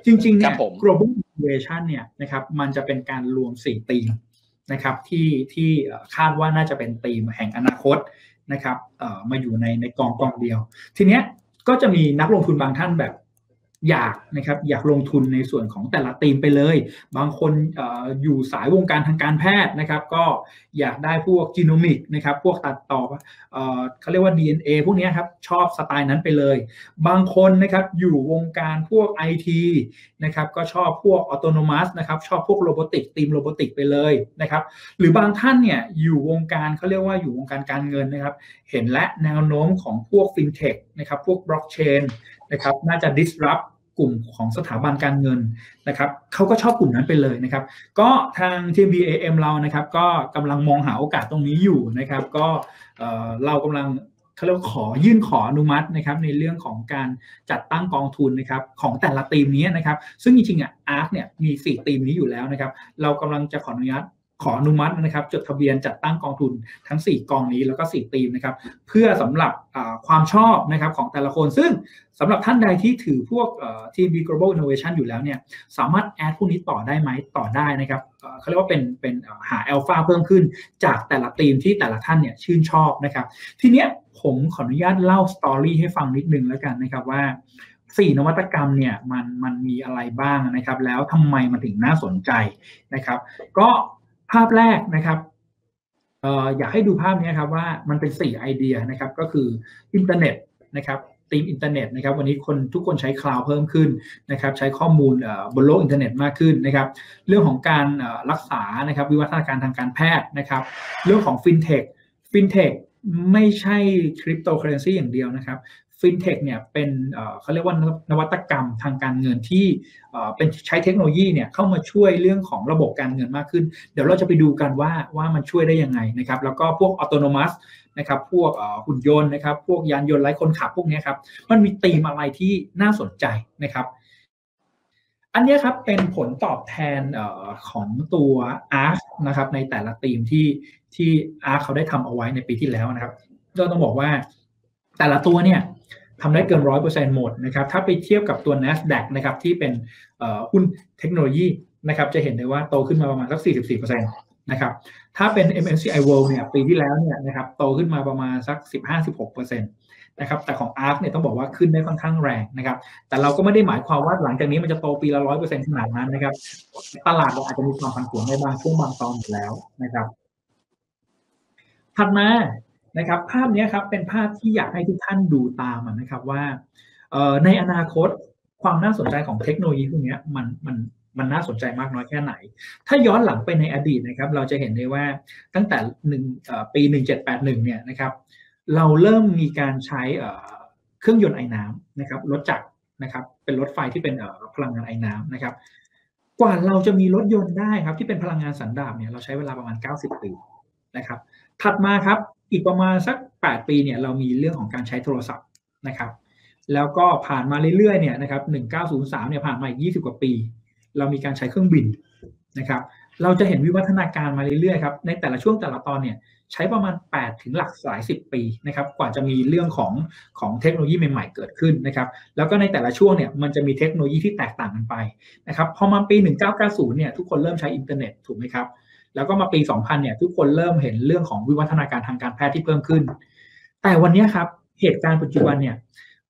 จริงๆเนี่ย global innovation เนี่ยนะครับมันจะเป็นการรวม4ธีมนะครับที่ที่คาดว่าน่าจะเป็นธีมแห่งอนาคตนะครับมาอยู่ในในกองกองเดียว ทีเนี้ยก็จะมีนักลงทุนบางท่านแบบ อยากนะครับอยากลงทุนในส่วนของแต่ละทีมไปเลย บางคนออยู่สายวงการทางการแพทย์นะครับ ก็อยากได้พวก genomic นะครับ พวกตัดต่อเขาเรียกว่า DNA พวกนี้ครับชอบสไตล์นั้นไปเลย บางคนนะครับอยู่วงการพวก IT นะครับก็ชอบพวก autonomous นะครับชอบพวก robotic ธีม robotic ไปเลยนะครับ หรือบางท่านเนี่ยอยู่วงการเขาเรียกว่าอยู่วงการการเงินนะครับ เห็นและแนวโน้มของพวกฟินเทคนะครับพวกบล็อกเชน นะครับน่าจะ disrupt กลุ่มของสถาบันการเงินนะครับเขาก็ชอบกลุ่มนั้นไปเลยนะครับ ก็ทาง TBAM เรานะครับ ก็กำลังมองหาโอกาสตรงนี้อยู่นะครับ ก็เรากำลังเขาเรียกขอยื่นขออนุมัตินะครับในเรื่องของการจัดตั้งกองทุนนะครับของแต่ละทีมนี้นะครับ ซึ่งจริงๆอะอาร์คเนี่ยมี 4 ทีมนี้อยู่แล้วนะครับ เรากำลังจะขออนุญาต ขออนุมัตินะครับ จดทะเบียนจัดตั้งกองทุนทั้ง 4 กองนี้แล้วก็ 4 ทีมนะครับ เพื่อสำหรับความชอบนะครับของแต่ละคน ซึ่งสำหรับท่านใดที่ถือพวกทีม B Global Innovation อยู่แล้วเนี่ยสามารถแอดพวกนี้ต่อได้ไหมต่อได้นะครับเขาเรียกว่าเป็นเป็นหาอัลฟาเพิ่มขึ้น จากแต่ละทีมที่แต่ละท่านเนี่ยชื่นชอบนะครับ ทีเนี้ยผมขออนุญาตเล่าสตอรี่ให้ฟังนิดนึงแล้วกันนะครับว่าสี่นวัตกรรมเนี่ยมันมันมีอะไรบ้างนะครับ แล้วทำไมมันถึงน่าสนใจนะครับ ก็ ภาพแรกนะครับอออยากให้ดูภาพนี้ครับว่ามันเป็น 4 ไอเดียนะครับก็คืออินเทอร์เน็ตนะครับธีมอินเทอร์เน็ตนะครับวันนี้คนทุกคนใช้คลาวด์เพิ่มขึ้นนะครับใช้ข้อมูลบนโลกอินเทอร์เน็ตมากขึ้นนะครับเรื่องของการรักษานะครับวิวัฒนาการทางการแพทย์นะครับเรื่องของฟินเทคฟินเทคไม่ใช่คริปโตเคอเรนซีอย่างเดียวนะครับ ฟินเทคเนี่ยเป็นเขาเรียกว่านวัตกรรมทางการเงินที่เป็นใช้เทคโนโลยีเนี่ยเข้ามาช่วยเรื่องของระบบการเงินมากขึ้น เดี๋ยวเราจะไปดูกันว่าว่ามันช่วยได้ยังไงนะครับแล้วก็พวกอัตโนมัตินะครับพวกหุ่นยนต์นะครับพวกยานยนต์ไร้คนขับพวกนี้ครับมันมีธีมอะไรที่น่าสนใจนะครับ อันนี้ครับเป็นผลตอบแทนอของตัว ARK นะครับในแต่ละธีมที่ที่ ARK เขาได้ทำเอาไว้ในปีที่แล้วนะครับก็ต้องบอกว่าแต่ละตัวเนี่ย ทำได้เกินร้อยเปอร์เซ็นต์หมดนะครับถ้าไปเทียบกับตัว NASDAQ นะครับที่เป็นหุ้นเทคโนโลยีนะครับจะเห็นได้ว่าโตขึ้นมาประมาณสัก 44%นะครับถ้าเป็น MSCI World เนี่ยปีที่แล้วเนี่ยนะครับโตขึ้นมาประมาณสัก 15-16%นะครับแต่ของ ARK เนี่ยต้องบอกว่าขึ้นได้ค่อนข้างแรงนะครับแต่เราก็ไม่ได้หมายความว่าหลังจากนี้มันจะโตปีละร้อยเปอร์เซ็นต์ขนาดนั้นนะครับตลาดเราอาจจะมีความผันผวนในบางช่วงบางตอนอยู่แล้วนะครับถัดมา นะครับ ภาพนี้ครับเป็นภาพที่อยากให้ทุกท่านดูตามนะครับว่าในอนาคตความน่าสนใจของเทคโนโลยีพวกนี้มันมันมันน่าสนใจมากน้อยแค่ไหน ถ้าย้อนหลังไปในอดีตนะครับ เราจะเห็นได้ว่าตั้งแต่หนึ่งปี 1781 เนี่ยนะครับ เราเริ่มมีการใช้เครื่องยนต์ไอ้น้ำนะครับรถจักรนะครับ เป็นรถไฟที่เป็นพลังงานไอ้น้ำนะครับ กว่าเราจะมีรถยนต์ได้ครับที่เป็นพลังงานสันดาปเนี่ยเราใช้เวลาประมาณ 90 ปีนะครับ ถัดมาครับ อีกประมาณสัก 8 ปีเนี่ยเรามีเรื่องของการใช้โทรศัพท์นะครับแล้วก็ผ่านมาเรื่อยๆเนี่ยนะครับ1903เนี่ยผ่านมาอีก 20 กว่าปี เรามีการใช้เครื่องบินนะครับเราจะเห็นวิวัฒนาการมาเรื่อยๆครับในแต่ละช่วงแต่ละตอนเนี่ยใช้ประมาณ 8 ถึงหลักหลายสิบปีนะครับกว่าจะมีเรื่องของของเทคโนโลยีใหม่ ๆ เกิดขึ้นนะครับแล้วก็ในแต่ละช่วงเนี่ยมันจะมีเทคโนโลยีที่แตกต่างกันไปนะครับพอมาปี 1990เนี่ยทุกคนเริ่มใช้อินเทอร์เน็ตถูกไหมครับ แล้วก็มาปี 2000 เนี่ยทุกคนเริ่มเห็นเรื่องของวิวัฒนาการทางการแพทย์ที่เพิ่มขึ้น แต่วันนี้ครับเหตุการณ์ปัจจุบันเนี่ย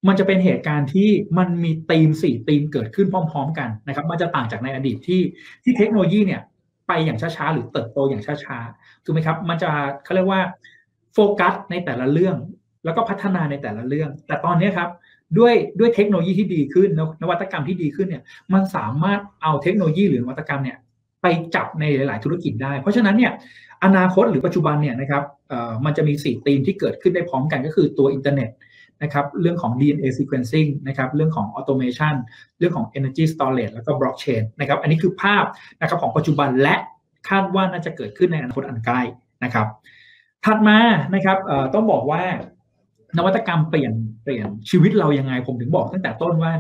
มันจะเป็นเหตุการณ์ที่มันมีธีมสี่ธีมเกิดขึ้นพร้อม ๆ กันนะครับ มันจะต่างจากในอดีตที่ที่เทคโนโลยีเนี่ยไปอย่างช้าๆหรือเติบโตอย่างช้าๆถูกไหมครับ มันจะเขาเรียกว่าโฟกัสในแต่ละเรื่อง แล้วก็พัฒนาในแต่ละเรื่อง แต่ตอนนี้ครับด้วยด้วยเทคโนโลยีที่ดีขึ้นนวัตกรรมที่ดีขึ้นเนี่ยมันสามารถเอาเทคโนโลยีหรือนวัตกรรมเนี่ย ไปจับในหลาย ๆ ธุรกิจได้ เพราะฉะนั้นเนี่ยอนาคตหรือปัจจุบันเนี่ยนะครับมันจะมี 4 ธีมที่เกิดขึ้นได้พร้อมกันก็คือตัวอินเทอร์เน็ตนะครับเรื่องของ DNA sequencing นะครับเรื่องของ automation เรื่องของ energy storage แล้วก็ blockchain นะครับอันนี้คือภาพนะครับของปัจจุบันและคาดว่าน่าจะเกิดขึ้นในอนาคตอันใกล้นะครับถัดมานะครับต้องบอกว่านวัตกรรมเปลี่ยนเปลี่ยนชีวิตเรายังไงผมถึงบอกตั้งแต่ต้นว่า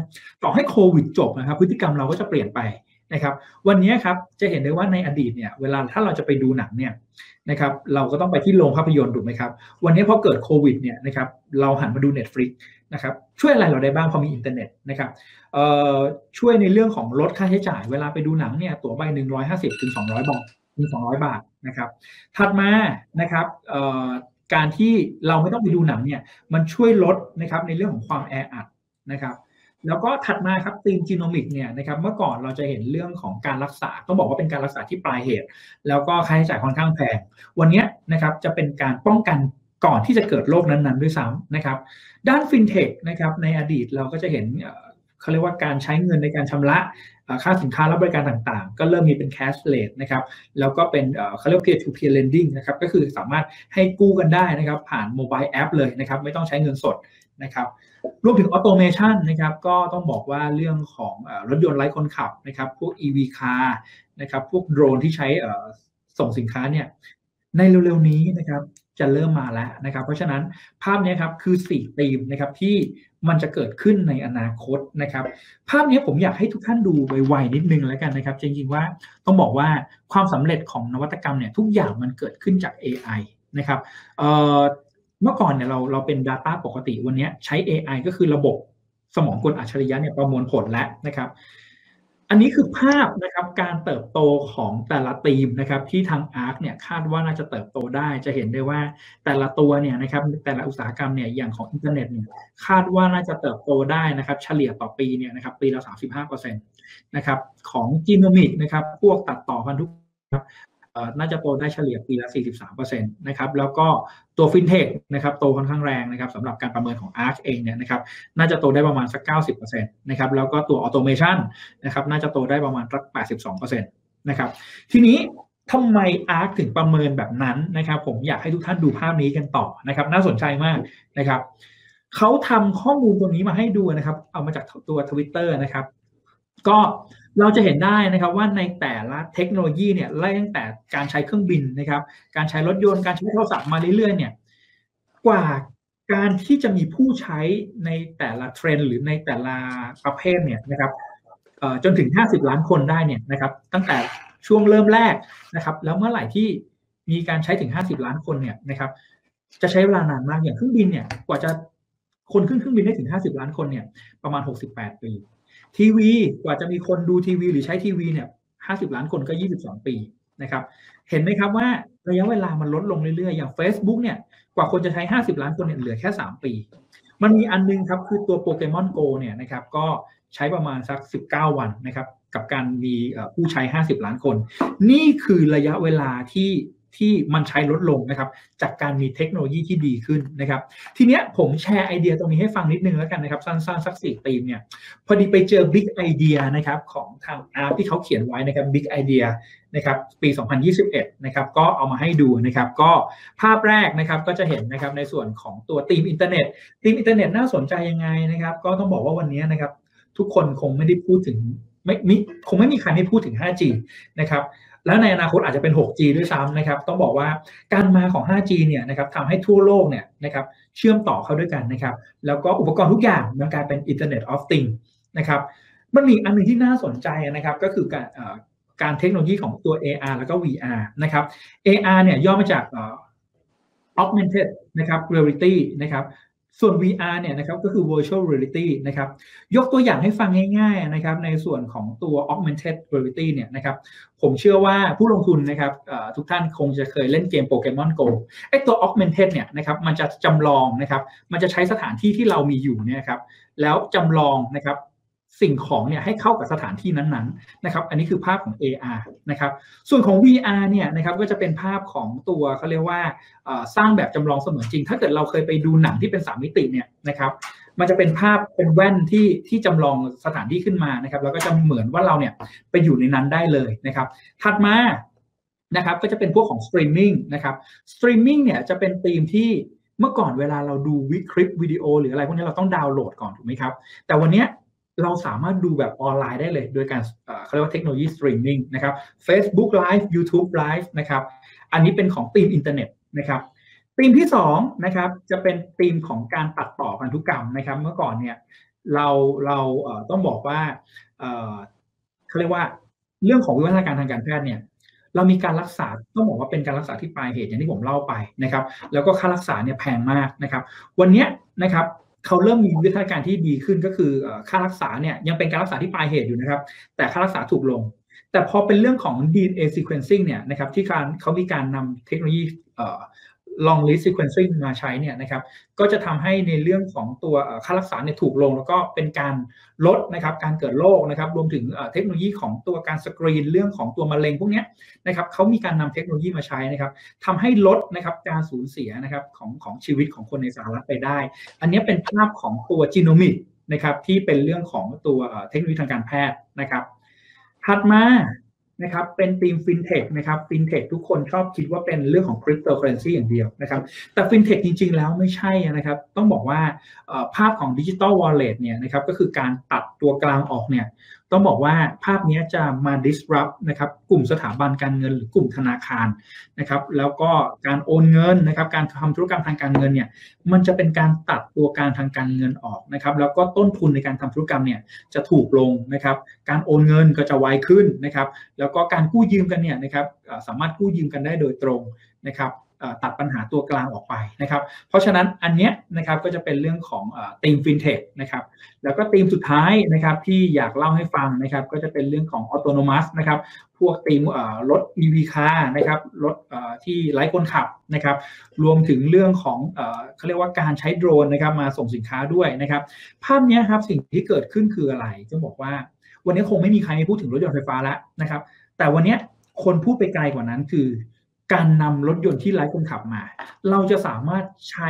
ต่อให้โควิดจบนะครับพฤติกรรมเราก็จะเปลี่ยนไป นะครับ วันนี้ครับจะเห็นได้ว่าในอดีตเนี่ยเวลาถ้าเราจะไปดูหนังเนี่ยนะครับเราก็ต้องไปที่โรงภาพยนตร์ถูกไหมครับวันนี้พอเกิดโควิดเนี่ยนะครับเราหันมาดู Netflix นะครับช่วยอะไรเราได้บ้างพอมีอินเทอร์เน็ตนะครับช่วยในเรื่องของลดค่าใช้จ่าย เวลาไปดูหนังเนี่ยตั๋วใบหนึ่งร้อยห้าสิบถึงสองร้อยบาทถึงสองร้อยบาทนะครับถัดมานะครับการที่เราไม่ต้องไปดูหนังเนี่ยมันช่วยลดนะครับในเรื่องของความแออัดนะครับ แล้วก็ถัดมาครับตีมจีโนมิกเนี่ยนะครับเมื่อก่อนเราจะเห็นเรื่องของการรักษาต้องบอกว่าเป็นการรักษาที่ปลายเหตุ แล้วก็ค่าใช้จ่ายค่อนข้างแพง วันนี้นะครับจะเป็นการป้องกันก่อนที่จะเกิดโรคนั้นๆด้วยซ้ำนะครับ ด้านฟินเทคนะครับในอดีตเราก็จะเห็นเขาเรียกว่าการใช้เงินในการชำระค่าสินค้าและบริการต่างๆ ก็เริ่มมีเป็น cashless นะครับ แล้วก็เป็นเขาเรียก peer to peer lending นะครับ ก็คือสามารถให้กู้กันได้นะครับ ผ่าน mobile app เลยนะครับ ไม่ต้องใช้เงินสดนะครับ รวมถึง automation นะครับก็ต้องบอกว่าเรื่องของรถยนต์ไร้คนขับนะครับพวก EV car นะครับพวกโดรนที่ใช้ส่งสินค้าเนี่ยในเร็วๆนี้นะครับจะเริ่มมาแล้วนะครับ เพราะฉะนั้นภาพนี้ครับคือ4ธีมนะครับที่มันจะเกิดขึ้นในอนาคตนะครับ ภาพนี้ผมอยากให้ทุกท่านดูไวๆนิดนึงแล้วกันนะครับ จริงๆว่าต้องบอกว่าความสำเร็จของนวัตกรรมเนี่ยทุกอย่างมันเกิดขึ้นจาก AI นะครับ เมื่อก่อนเนี่ยเราเราเป็น Data ปกติวันนี้ใช้ AI ก็คือระบบสมองกลอัจฉริยะเนี่ยประมวลผลแล้วนะครับ อันนี้คือภาพนะครับการเติบโตของแต่ละทีมนะครับที่ทาง ARC เนี่ยคาดว่าน่าจะเติบโตได้ จะเห็นได้ว่าแต่ละตัวเนี่ยนะครับแต่ละอุตสาหกรรมเนี่ยอย่างของอินเทอร์เน็ตเนี่ยคาดว่าน่าจะเติบโตได้นะครับเฉลี่ยต่อปีเนี่ยนะครับปีละ35%นะครับของ genomic นะครับพวกตัดต่อพันธุกรรมครับน่าจะโตได้เฉลี่ยปีละ 43%นะครับ แล้วก็ ตัวฟินเทคนะครับโตค่อนข้างแรงนะครับสำหรับการประเมินของ ARK เองเนี่ยนะครับน่าจะโตได้ประมาณสัก 90%นะครับแล้วก็ตัว automation นะครับน่าจะโตได้ประมาณสัก 82%นะครับทีนี้ทำไม ARC ถึงประเมินแบบนั้นนะครับผมอยากให้ทุกท่านดูภาพนี้กันต่อนะครับน่าสนใจมากนะครับเขาทำข้อมูลตัวนี้มาให้ดูนะครับ เอามาจากตัว Twitter นะครับ ก็ เราจะเห็นได้นะครับว่าในแต่ละเทคโนโลยีเนี่ยไล่ตั้งแต่การใช้เครื่องบินนะครับ การใช้รถยนต์การใช้โทรศัพท์มาเรื่อยๆเนี่ยกว่าการที่จะมีผู้ใช้ในแต่ละเทรนด์หรือในแต่ละประเภทเนี่ยนะครับจนถึง 50 ล้านคนได้เนี่ยนะครับ ตั้งแต่ช่วงเริ่มแรกนะครับ แล้วเมื่อไหร่ที่มีการใช้ถึง 50 ล้านคนเนี่ยนะครับ จะใช้เวลานานมากอย่างเครื่องบินเนี่ยกว่าจะคนขึ้นเครื่องบินได้ถึง 50 ล้านคนเนี่ยประมาณ 68 ปี ทีวีกว่าจะมีคนดูทีวี หรือใช้ทีวีเนี่ยห้าสิบล้านคนก็ยี่สิบสองปีนะครับ เห็นไหมครับว่าระยะเวลามันลดลงเรื่อยๆ อย่าง Facebook เนี่ย กว่าคนจะใช้ห้าสิบล้านคนเนี่ยเหลือแค่สามปี มันมีอันนึงครับคือตัวโปเกมอนโกเนี่ยนะครับ ก็ใช้ประมาณสักสิบเก้าวันนะครับ กับการมีผู้ใช้ห้าสิบล้านคน นี่คือระยะเวลาที่ ที่มันใช้ลดลงนะครับจากการมีเทคโนโลยีที่ดีขึ้นนะครับทีเนี้ยผมแชร์ไอเดียตรงนี้ให้ฟังนิดนึงแล้วกันนะครับสั้นๆสักสี่ธีมเนี่ยพอดีไปเจอ big idea นะครับของทาง ARK ที่เขาเขียนไว้นะครับ big idea นะครับปี 2021 นะครับก็เอามาให้ดูนะครับก็ภาพแรกนะครับก็จะเห็นนะครับในส่วนของตัวธีมอินเทอร์เน็ตธีมอินเทอร์เน็ตน่าสนใจยังไงนะครับก็ต้องบอกว่าวันนี้นะครับทุกคนคงไม่ได้พูดถึงไม่มคงไม่มีใครไม่พูดถึง 5G นะครับ แล้วในอนาคตอาจจะเป็น 6G ด้วยซ้ำนะครับ ต้องบอกว่าการมาของ 5G เนี่ยนะครับทำให้ทั่วโลกเนี่ยนะครับเชื่อมต่อเข้าด้วยกันนะครับ แล้วก็อุปกรณ์ทุกอย่างมันกลายเป็น Internet of Things นะครับมันมีอันหนึ่งที่น่าสนใจนะครับก็คือการการเทคโนโลยีของตัว AR แล้วก็ VR นะครับ AR เนี่ยย่อมาจาก augmented นะครับ reality นะครับ ส่วน VR เนี่ยนะครับก็คือ virtual reality นะครับยกตัวอย่างให้ฟังง่ายๆนะครับในส่วนของตัว augmented reality เนี่ยนะครับผมเชื่อว่าผู้ลงทุนนะครับทุกท่านคงจะเคยเล่นเกมโปเกมอนโกไอตัว augmented เนี่ยนะครับมันจะจำลองนะครับมันจะใช้สถานที่ที่เรามีอยู่เนี่ยครับแล้วจำลองนะครับ สิ่งของเนี่ยให้เข้ากับสถานที่นั้นๆนะครับ อันนี้คือภาพของ AR นะครับ ส่วนของ VR เนี่ยนะครับก็จะเป็นภาพของตัวเขาเรียกว่าสร้างแบบจำลองเสมือนจริง ถ้าเกิดเราเคยไปดูหนังที่เป็นสามมิติเนี่ยนะครับมันจะเป็นภาพเป็นแว่นที่ที่จำลองสถานที่ขึ้นมานะครับ แล้วก็จะเหมือนว่าเราเนี่ยไปอยู่ในนั้นได้เลยนะครับ ถัดมานะครับก็จะเป็นพวกของสตรีมมิ่งนะครับสตรีมมิ่งเนี่ยจะเป็นธีมที่เมื่อก่อนเวลาเราดูวิคลิปวิดีโอหรืออะไรพวกนี้เราต้องดาวน์โหลดก่อนถูกไหมครับ แต่วันนี้ เราสามารถดูแบบออนไลน์ได้เลย โดยการเขาเรียกว่าเทคโนโลยีสตรีมมิ่งนะครับ Facebook Live YouTube Live นะครับ อันนี้เป็นของธีมอินเทอร์เน็ตนะครับธีมที่2นะครับจะเป็นธีมของการตัดต่อพันธุกรรมนะครับ เมื่อก่อนเนี่ยเราเราต้องบอกว่าเขาเรียกว่าเรื่องของวิวัฒนาการทางการแพทย์เนี่ยเรามีการรักษาต้องบอกว่าเป็นการรักษาที่ปลายเหตุอย่างที่ผมเล่าไปนะครับ แล้วก็ค่ารักษาเนี่ยแพงมากนะครับ วันนี้นะครับ เขาเริ่มมีวิธีการที่ดีขึ้นก็คือค่ารักษาเนี่ยยังเป็นการรักษาที่ปลายเหตุอยู่นะครับ แต่ค่ารักษาถูกลง แต่พอเป็นเรื่องของ DNA sequencing เนี่ยนะครับที่การเขามีการนำเทคโนโลยี long read sequencing มาใช้เนี่ยนะครับก็จะทำให้ในเรื่องของตัวค่ารักษาเนี่ยถูกลง แล้วก็เป็นการลดนะครับการเกิดโรคนะครับรวมถึงเทคโนโลยีของตัวการสกรีนเรื่องของตัวมะเร็งพวกนี้นะครับเขามีการนำเทคโนโลยีมาใช้นะครับทำให้ลดนะครับการสูญเสียนะครับของของชีวิตของคนในสหรัฐไปได้ อันนี้เป็นภาพของตัว genomic นะครับที่เป็นเรื่องของตัวเทคโนโลยีทางการแพทย์นะครับถัดมา นะครับเป็นธีมฟินเทคนะครับฟินเทคทุกคนชอบคิดว่าเป็นเรื่องของคริปโตเคอเรนซีอย่างเดียวนะครับแต่ฟินเทคจริง ๆ แล้วไม่ใช่นะครับ ต้องบอกว่าภาพของ digital wallet เนี่ยนะครับก็คือการตัดตัวกลางออกเนี่ย ต้องบอกว่าภาพนี้จะมา disrupt นะครับกลุ่มสถาบันการเงินหรือกลุ่มธนาคารนะครับแล้วก็การโอนเงินนะครับการทำธุรกรรมทางการเงินเนี่ยมันจะเป็นการตัดตัวการทางการเงินออกนะครับแล้วก็ต้นทุนในการทำธุรกรรมเนี่ยจะถูกลงนะครับการโอนเงินก็จะไวขึ้นนะครับแล้วก็การกู้ยืมกันเนี่ยนะครับสามารถกู้ยืมกันได้โดยตรงนะครับ ตัดปัญหาตัวกลางออกไปนะครับ เพราะฉะนั้นอันเนี้ยนะครับก็จะเป็นเรื่องของทีมฟินเทคนะครับแล้วก็ทีมสุดท้ายนะครับที่อยากเล่าให้ฟังนะครับก็จะเป็นเรื่องของออโตโนมัสนะครับพวกทีมรถ EV car นะครับรถที่ไร้คนขับนะครับรวมถึงเรื่องของเขาเรียกว่าการใช้โดรนนะครับมาส่งสินค้าด้วยนะครับภาพนี้ครับสิ่งที่เกิดขึ้นคืออะไรจะบอกว่า วันนี้คงไม่มีใครพูดถึงรถยนต์ไฟฟ้าแล้วนะครับแต่วันนี้คนพูดไปไกลกว่านั้นคือ การนำรถยนต์ที่ไร้คนขับมา เราจะสามารถใช้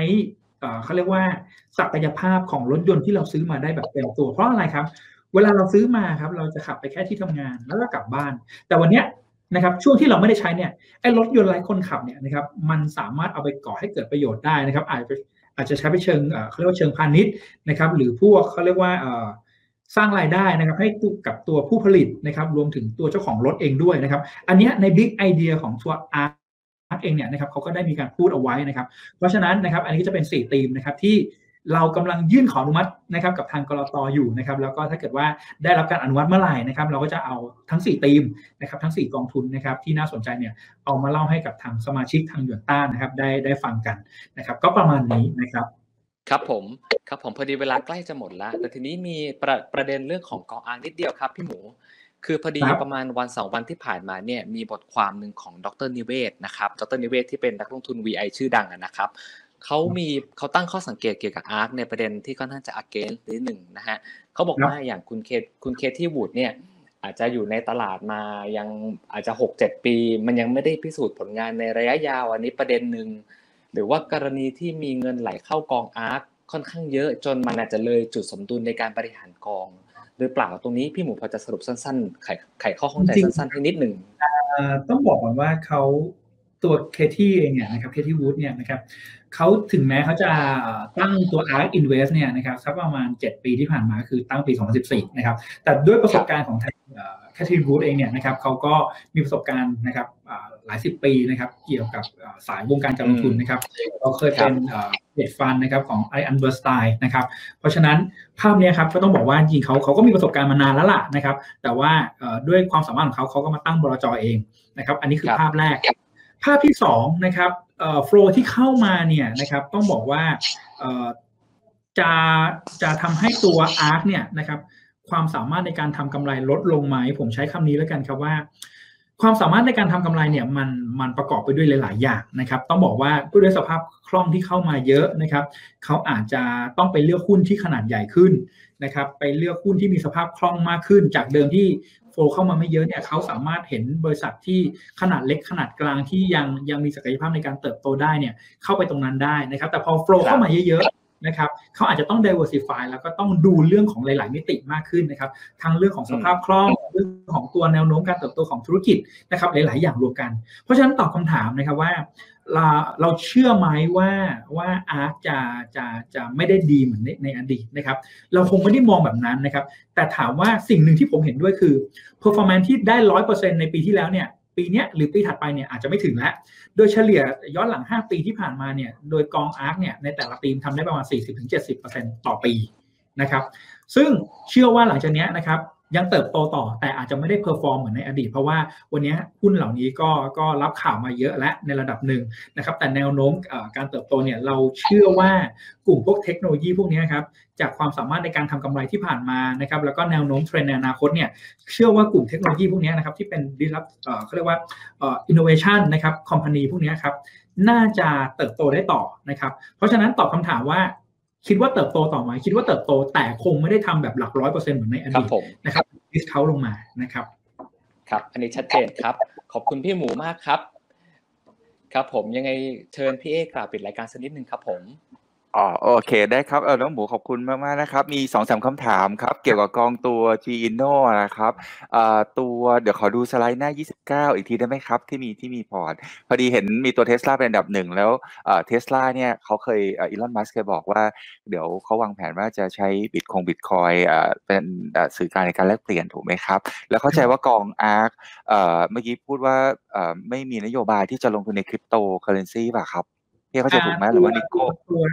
เขาเรียกว่าศักยภาพของรถยนต์ที่เราซื้อมาได้แบบเต็มตัวเพราะอะไรครับ เวลาเราซื้อมาครับ เราจะขับไปแค่ที่ทำงานแล้วก็กลับบ้าน แต่วันนี้นะครับช่วงที่เราไม่ได้ใช้เนี่ยไอ้รถยนต์ไร้คนขับเนี่ยนะครับมันสามารถเอาไปก่อให้เกิดประโยชน์ได้นะครับ อาจจะอาจจะใช้ไปเชิงเขาเรียกว่าเชิงพาณิชย์นะครับ หรือพวกเขาเรียกว่าสร้างรายได้นะครับให้กับตัวผู้ผลิตนะครับ รวมถึงตัวเจ้าของรถเองด้วยนะครับ อันนี้ในบิ๊กไอเดียของตัวอาร์ เองเนี่ยนะครับเขาก็ได้มีการพูดเอาไว้นะครับ เพราะฉะนั้นนะครับอันนี้จะเป็น 4 ธีมนะครับที่เรากำลังยื่นขออนุมัตินะครับกับทางกรตออยู่นะครับแล้วก็ถ้าเกิดว่าได้รับการอนุมัติเมื่อไหร่นะครับเราก็จะเอาทั้ง 4 ธีมนะครับทั้ง 4 กองทุนนะครับที่น่าสนใจเนี่ยเอามาเล่าให้กับทางสมาชิกทางหยวนต้านะครับได้ได้ฟังกันนะครับ ก็ประมาณนี้นะครับครับผมครับผมพอดีเวลาใกล้จะหมดแล้ว แต่ทีนี้มีประประเด็นเรื่องของกองอางนิดเดียวครับพี่หมู คือพอดีประมาณวันสองวันที่ผ่านมาเนี่ยมีบทความหนึ่งของดรนิเวศนะครับดรนิเวศที่เป็นนักลงทุน VI ชื่อดังนะครับเขามีเขาตั้งข้อสังเกตเกี่ยวกับอาร์คในประเด็นที่ค่อนข้างจะอเกนนิดหนึ่งนะฮะเขาบอกว่าอย่างคุณเคคุณเคที่วูดเนี่ยอาจจะอยู่ในตลาดมายังอาจจะหกเจ็ดปี มันยังไม่ได้พิสูจน์ผลงานในระยะยาวอันนี้ประเด็นหนึ่งหรือว่ากรณีที่มีเงินไหลเข้ากองอาร์คค่อนข้างเยอะจนมันอาจจะเลยจุดสมดุลในการบริหารกอง หรือเปล่าตรงนี้พี่หมูพอจะสรุปสั้นๆ ไขไขข้อข้องใจสั้นๆให้นิดหนึ่งต้องบอกก่อนว่าเขาตัว Cathie เองเนี่ยนะครับ Cathie Wood เนี่ยนะครับเขาถึงแม้เขาจะตั้งตัว ARK Invest เนี่ยนะครับสักประมาณ 7 ปีที่ผ่านมาคือตั้งปี 2014 นะครับ แต่ด้วยประสบการณ์ของ Cathie Wood เองเนี่ยนะครับเขาก็มีประสบการณ์นะครับ หลายสิบปีนะครับ เกี่ยวกับสายวงการการลงทุนนะครับเขาเคยเป็น head fund นะครับของ AllianceBernstein นะครับ เพราะฉะนั้นภาพนี้ครับก็ต้องบอกว่าจริงเขาเขาก็มีประสบการณ์มานานแล้วล่ะนะครับ แต่ว่าด้วยความสามารถของเขาเขาก็มาตั้งบลจเองนะครับ อันนี้คือภาพแรก ภาพที่สองนะครับโฟล์ที่เข้ามาเนี่ยนะครับ ต้องบอกว่าจะจะทำให้ตัวอาร์คเนี่ยนะครับความสามารถในการทำกำไรลดลงไหมผมใช้คำนี้แล้วกันครับว่า ความสามารถในการทำกำไรเนี่ยมันมันประกอบไปด้วยหลาย ๆ อย่างนะครับต้องบอกว่าด้วยสภาพคล่องที่เข้ามาเยอะนะครับเขาอาจจะต้องไปเลือกหุ้นที่ขนาดใหญ่ขึ้นนะครับไปเลือกหุ้นที่มีสภาพคล่องมากขึ้น จากเดิมที่โฟลเข้ามาไม่เยอะเนี่ยเขาสามารถเห็นบริษัทที่ขนาดเล็กขนาดกลางที่ยังยังมีศักยภาพในการเติบโตได้เนี่ยเข้าไปตรงนั้นได้นะครับแต่พอโฟลเข้ามาเยอะนะครับเขาอาจจะต้อง diversify แล้วก็ต้องดูเรื่องของหลาย ๆ มิติมากขึ้นนะครับ ทั้งเรื่องของสภาพคล่องเรื่องของตัวแนวโน้มการเติบโตของธุรกิจนะครับหลาย ๆ อย่างรวมกัน เพราะฉะนั้นตอบคำถามนะครับว่าเราเราเชื่อไหมว่าว่า ARK จะจะจะไม่ได้ดีเหมือนในในอดีตนะครับ เราคงไม่ได้มองแบบนั้นนะครับ แต่ถามว่าสิ่งหนึ่งที่ผมเห็นด้วยคือ performance ที่ได้ร้อยเปอร์เซ็นต์ในปีที่แล้วเนี่ยปีนี้หรือปีถัดไปเนี่ยอาจจะไม่ถึงแล้ว โดยเฉลี่ยย้อนหลัง 5 ปีที่ผ่านมาเนี่ยโดยกอง ARK เนี่ยในแต่ละปีทำได้ประมาณ 40-70%ต่อปีนะครับ ซึ่งเชื่อว่าหลังจากนี้นะครับ ยังเติบโตต่อแต่อาจจะไม่ได้ perform เหมือนในอดีต เพราะว่าวันนี้หุ้นเหล่านี้ก็ก็รับข่าวมาเยอะและในระดับหนึ่งนะครับ แต่แนวโน้มการเติบโตเนี่ยเราเชื่อว่ากลุ่มพวกเทคโนโลยีพวกนี้ครับจากความสามารถในการทำกำไรที่ผ่านมานะครับแล้วก็แนวโน้มเทรนในอนาคตเนี่ยเชื่อว่ากลุ่มเทคโนโลยีพวกนี้นะครับที่เป็น disrupt เขาเรียกว่า innovation นะครับ company พวกนี้ครับน่าจะเติบโตได้ต่อนะครับ เพราะฉะนั้นตอบคำถามว่า คิดว่าเติบโตต่อไหมคิดว่าเติบโตแต่คงไม่ได้ทำแบบหลักร้อยเปอร์เซ็นต์เหมือนในอดีตนะครับดิสเขาลงมานะครับ ครับ อันนี้ชัดเจนครับ ขอบคุณพี่หมูมากครับ ครับผมยังไงเชิญพี่เอกล่าวปิดรายการสักนิดนึงครับผม อ๋อโอเคได้ครับเออน้องหมูขอบคุณมากๆนะครับ มีสองสามคำถามครับ เกี่ยวกับกองตัว GINNO นะครับอ่าตัวเดี๋ยวขอดูสไลด์หน้า 29 อีกทีได้ไหมครับ ที่มีที่มีพอร์ต พอดีเห็นมีตัวเทสลาเป็นอันดับหนึ่งแล้วอ่าเทสลาเนี่ยเขาเคยอีลอนมัสก์เคยบอกว่า เดี๋ยวเขาวางแผนว่าจะใช้ Bitcoin Bitcoin อ่าเป็นสื่อการในการแลกเปลี่ยนถูกไหมครับ แล้วเข้าใจว่ากอง ARK เอ่อเมื่อกี้พูดว่าเอ่อไม่มีนโยบายที่จะลงทุนในคริปโตเคอเรนซีป่ะครับพี่เข้าใจถูกไหมหรือว่า Nikko ตัว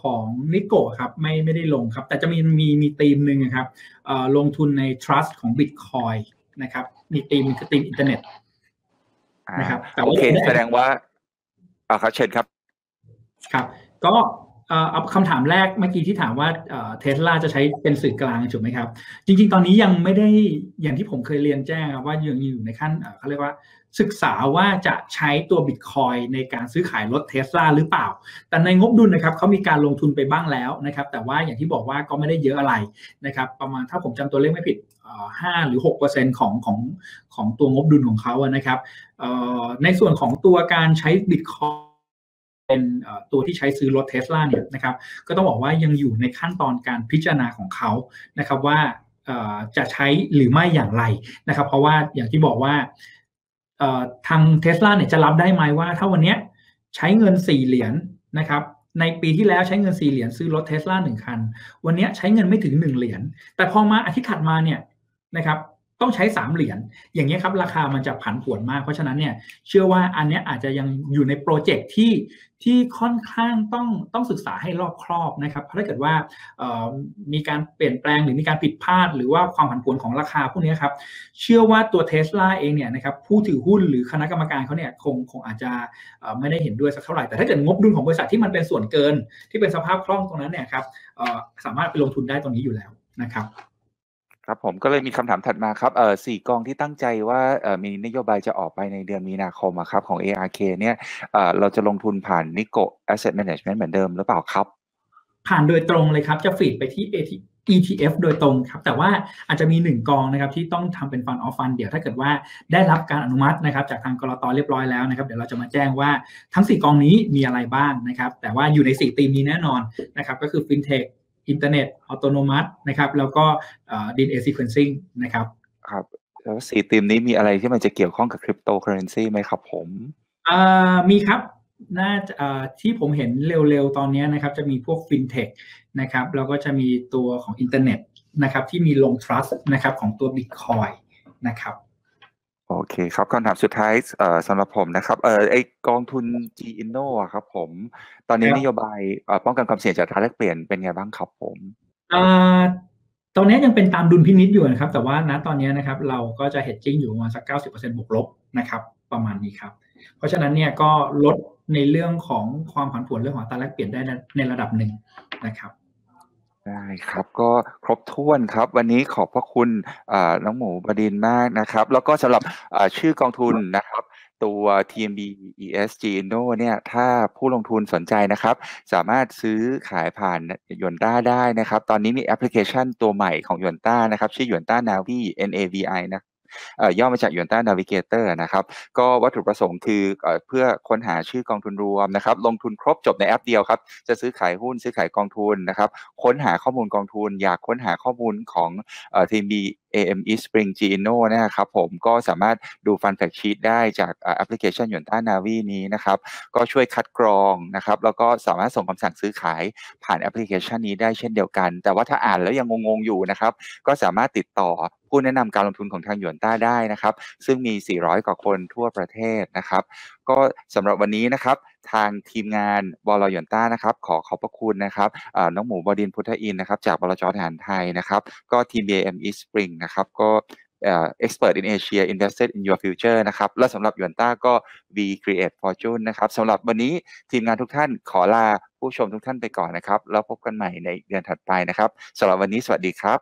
ของ Nikko ครับไม่ไม่ได้ลงครับ แต่จะมีมีมีธีมหนึ่งครับลงทุนใน trust ของ Bitcoin นะครับ มีธีมคือธีมอินเทอร์เน็ตนะครับโอเคแสดงว่าอ่าครับเชิญครับครับ ก็ เอาคำถามแรกเมื่อกี้ที่ถามว่าเทสลาจะใช้เป็นสื่อกลางถูกไหมครับ จริง ๆ ตอนนี้ยังไม่ได้อย่างที่ผมเคยเรียนแจ้งว่ายังอยู่ในขั้นเขาเรียกว่าศึกษาว่าจะใช้ตัวบิตคอยในการซื้อขายรถเทสลาหรือเปล่า แต่ในงบดุลนะครับเขามีการลงทุนไปบ้างแล้วนะครับ แต่ว่าอย่างที่บอกว่าก็ไม่ได้เยอะอะไรนะครับ ประมาณถ้าผมจำตัวเลขไม่ผิดห้าหรือ6%ของของของตัวงบดุลของเขานะครับในส่วนของตัวการใช้บิตคอย เป็นตัวที่ใช้ซื้อรถเทสลาเนี่ยนะครับก็ต้องบอกว่ายังอยู่ในขั้นตอนการพิจารณาของเขานะครับว่าจะใช้หรือไม่อย่างไรนะครับเพราะว่าอย่างที่บอกว่าทางเทสลาเนี่ยจะรับได้ไหมว่า ถ้าวันนี้ใช้เงินสี่เหรียญนะครับในปีที่แล้วใช้เงินสี่เหรียญซื้อรถเทสลาหนึ่งคัน วันนี้ใช้เงินไม่ถึงหนึ่งเหรียญแต่พอมาอาทิตย์ถัดมาเนี่ยนะครับ ต้องใช้3เหรียญอย่างนี้ครับราคามันจะผันผวนมาก เพราะฉะนั้นเนี่ยเชื่อว่าอันนี้อาจจะยังอยู่ในโปรเจกต์ที่ที่ค่อนข้างต้องต้องศึกษาให้รอบครอบนะครับเพราะถ้าเกิดว่ามีการเปลี่ยนแปลงหรือมีการผิดพลาด หรือว่าความผันผวนของราคาพวกนี้ครับเชื่อว่าตัวเทสลาเองเนี่ยนะครับผู้ถือหุ้นหรือคณะกรรมการเขาเนี่ยคงคงอาจจะไม่ได้เห็นด้วยสักเท่าไหร่แต่ถ้าเกิดงบดุลของบริษัทที่มันเป็นส่วนเกิน ที่เป็นสภาพคล่องตรงนั้นเนี่ยครับสามารถไปลงทุนได้ตรงนี้อยู่แล้วนะครับ ครับผมก็เลยมีคำถามถัดมาครับเอ่อสี่กองที่ตั้งใจว่าเอ่อมีนโยบายจะออกไปในเดือนมีนาคมครับของ ARK เนี่ยเอ่อเราจะลงทุนผ่านนิโก Asset Management เหมือนเดิมหรือเปล่าครับ ผ่านโดยตรงเลยครับ จะฟีดไปที่ ETF โดยตรงครับ แต่ว่าอาจจะมีหนึ่งกองนะครับที่ต้องทำเป็นฟันออฟฟันเดี๋ยวถ้าเกิดว่าได้รับการอนุมัตินะครับจากทางกรตเรียบร้อยแล้วนะครับเดี๋ยวเราจะมาแจ้งว่าทั้ง 4 กองนี้มีอะไรบ้างนะครับแต่ว่าอยู่ใน 4 ธีมนี้แน่นอนนะครับก็คือ FinTech อินเทอร์เน็ตอัตโนมัตินะครับ แล้วก็ DNA sequencing นะครับครับแล้วสี่ธีมนี้มีอะไรที่มันจะเกี่ยวข้องกับคริปโตเคอเรนซีไหมครับผมมีครับน่าที่ผมเห็นเร็วๆ ตอนนี้นะครับ จะมีพวกฟินเทคนะครับแล้วก็จะมีตัวของอินเทอร์เน็ตนะครับ ที่มีลง trust นะครับของตัว Bitcoin นะครับ โอเคครับคำถามสุดท้ายเอ่อสำหรับผมนะครับเอ่อไอกองทุน G Inno อะครับผม ตอนนี้นโยบายเอ่อป้องกันความเสี่ยงจากการแลกเปลี่ยนเป็นไงบ้างครับผมอ่าตอนนี้ยังเป็นตามดุลพินิษอยู่นะครับ แต่ว่าณตอนนี้นะครับเราก็จะเฮดจิ้งอยู่ประมาณสักเก้าสิบเปอร์เซ็นต์บวกลบนะครับ ประมาณนี้ครับ เพราะฉะนั้นเนี่ยก็ลดในเรื่องของความผันผวนเรื่องของตาแลกเปลี่ยนได้ในระดับหนึ่งนะครับ ได้ครับ ก็ครบถ้วนครับ วันนี้ขอบพระคุณน้องหมูบดินมากนะครับ แล้วก็สำหรับชื่อกองทุนนะครับ ตัว TMB-ES-GINNO เนี่ยถ้าผู้ลงทุนสนใจนะครับ สามารถซื้อขายผ่านหยวนต้าได้นะครับ ตอนนี้มีแอปพลิเคชันตัวใหม่ของหยวนต้านะครับ ชื่อยนต้า Navi NAVI นะ ย่อมาจากหยวนต้า Navigator นะครับ ก็วัตถุประสงค์คือเพื่อค้นหาชื่อกองทุนรวมนะครับ ลงทุนครบจบในแอปเดียวครับ จะซื้อขายหุ้นซื้อขายกองทุนนะครับ ค้นหาข้อมูลกองทุน อยากค้นหาข้อมูลของทีมบี AME Spring Gino นะครับผมก็สามารถดู fund fact sheet ได้จากแอปพลิเคชันหยวนต้า Navi นี้นะครับ ก็ช่วยคัดกรองนะครับ แล้วก็สามารถส่งคำสั่งซื้อขายผ่านแอปพลิเคชันนี้ได้เช่นเดียวกัน แต่ว่าถ้าอ่านแล้วยังงงๆอยู่นะครับ ก็สามารถติดต่อผู้แนะนำการลงทุนของทางหยวนต้าได้นะครับ ซึ่งมี 400 กว่าคนทั่วประเทศนะครับ ก็สำหรับวันนี้นะครับทางทีมงานบลหยวนต้านะครับ ขอขอบพระคุณนะครับน้องหมูบดินพุทธอินนะครับ จากบลจทหารไทยนะครับ ก็ทีม BAM East Spring นะครับก็เอ่อ expert in Asia invested in your future นะครับ และสำหรับยวนต้าก็ V create fortune นะครับสำหรับวันนี้ทีมงานทุกท่านขอลาผู้ชมทุกท่านไปก่อนนะครับ แล้วพบกันใหม่ในเดือนถัดไปนะครับสำหรับวันนี้สวัสดีครับ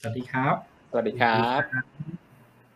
สวัสดีครับ สวัสดีครับ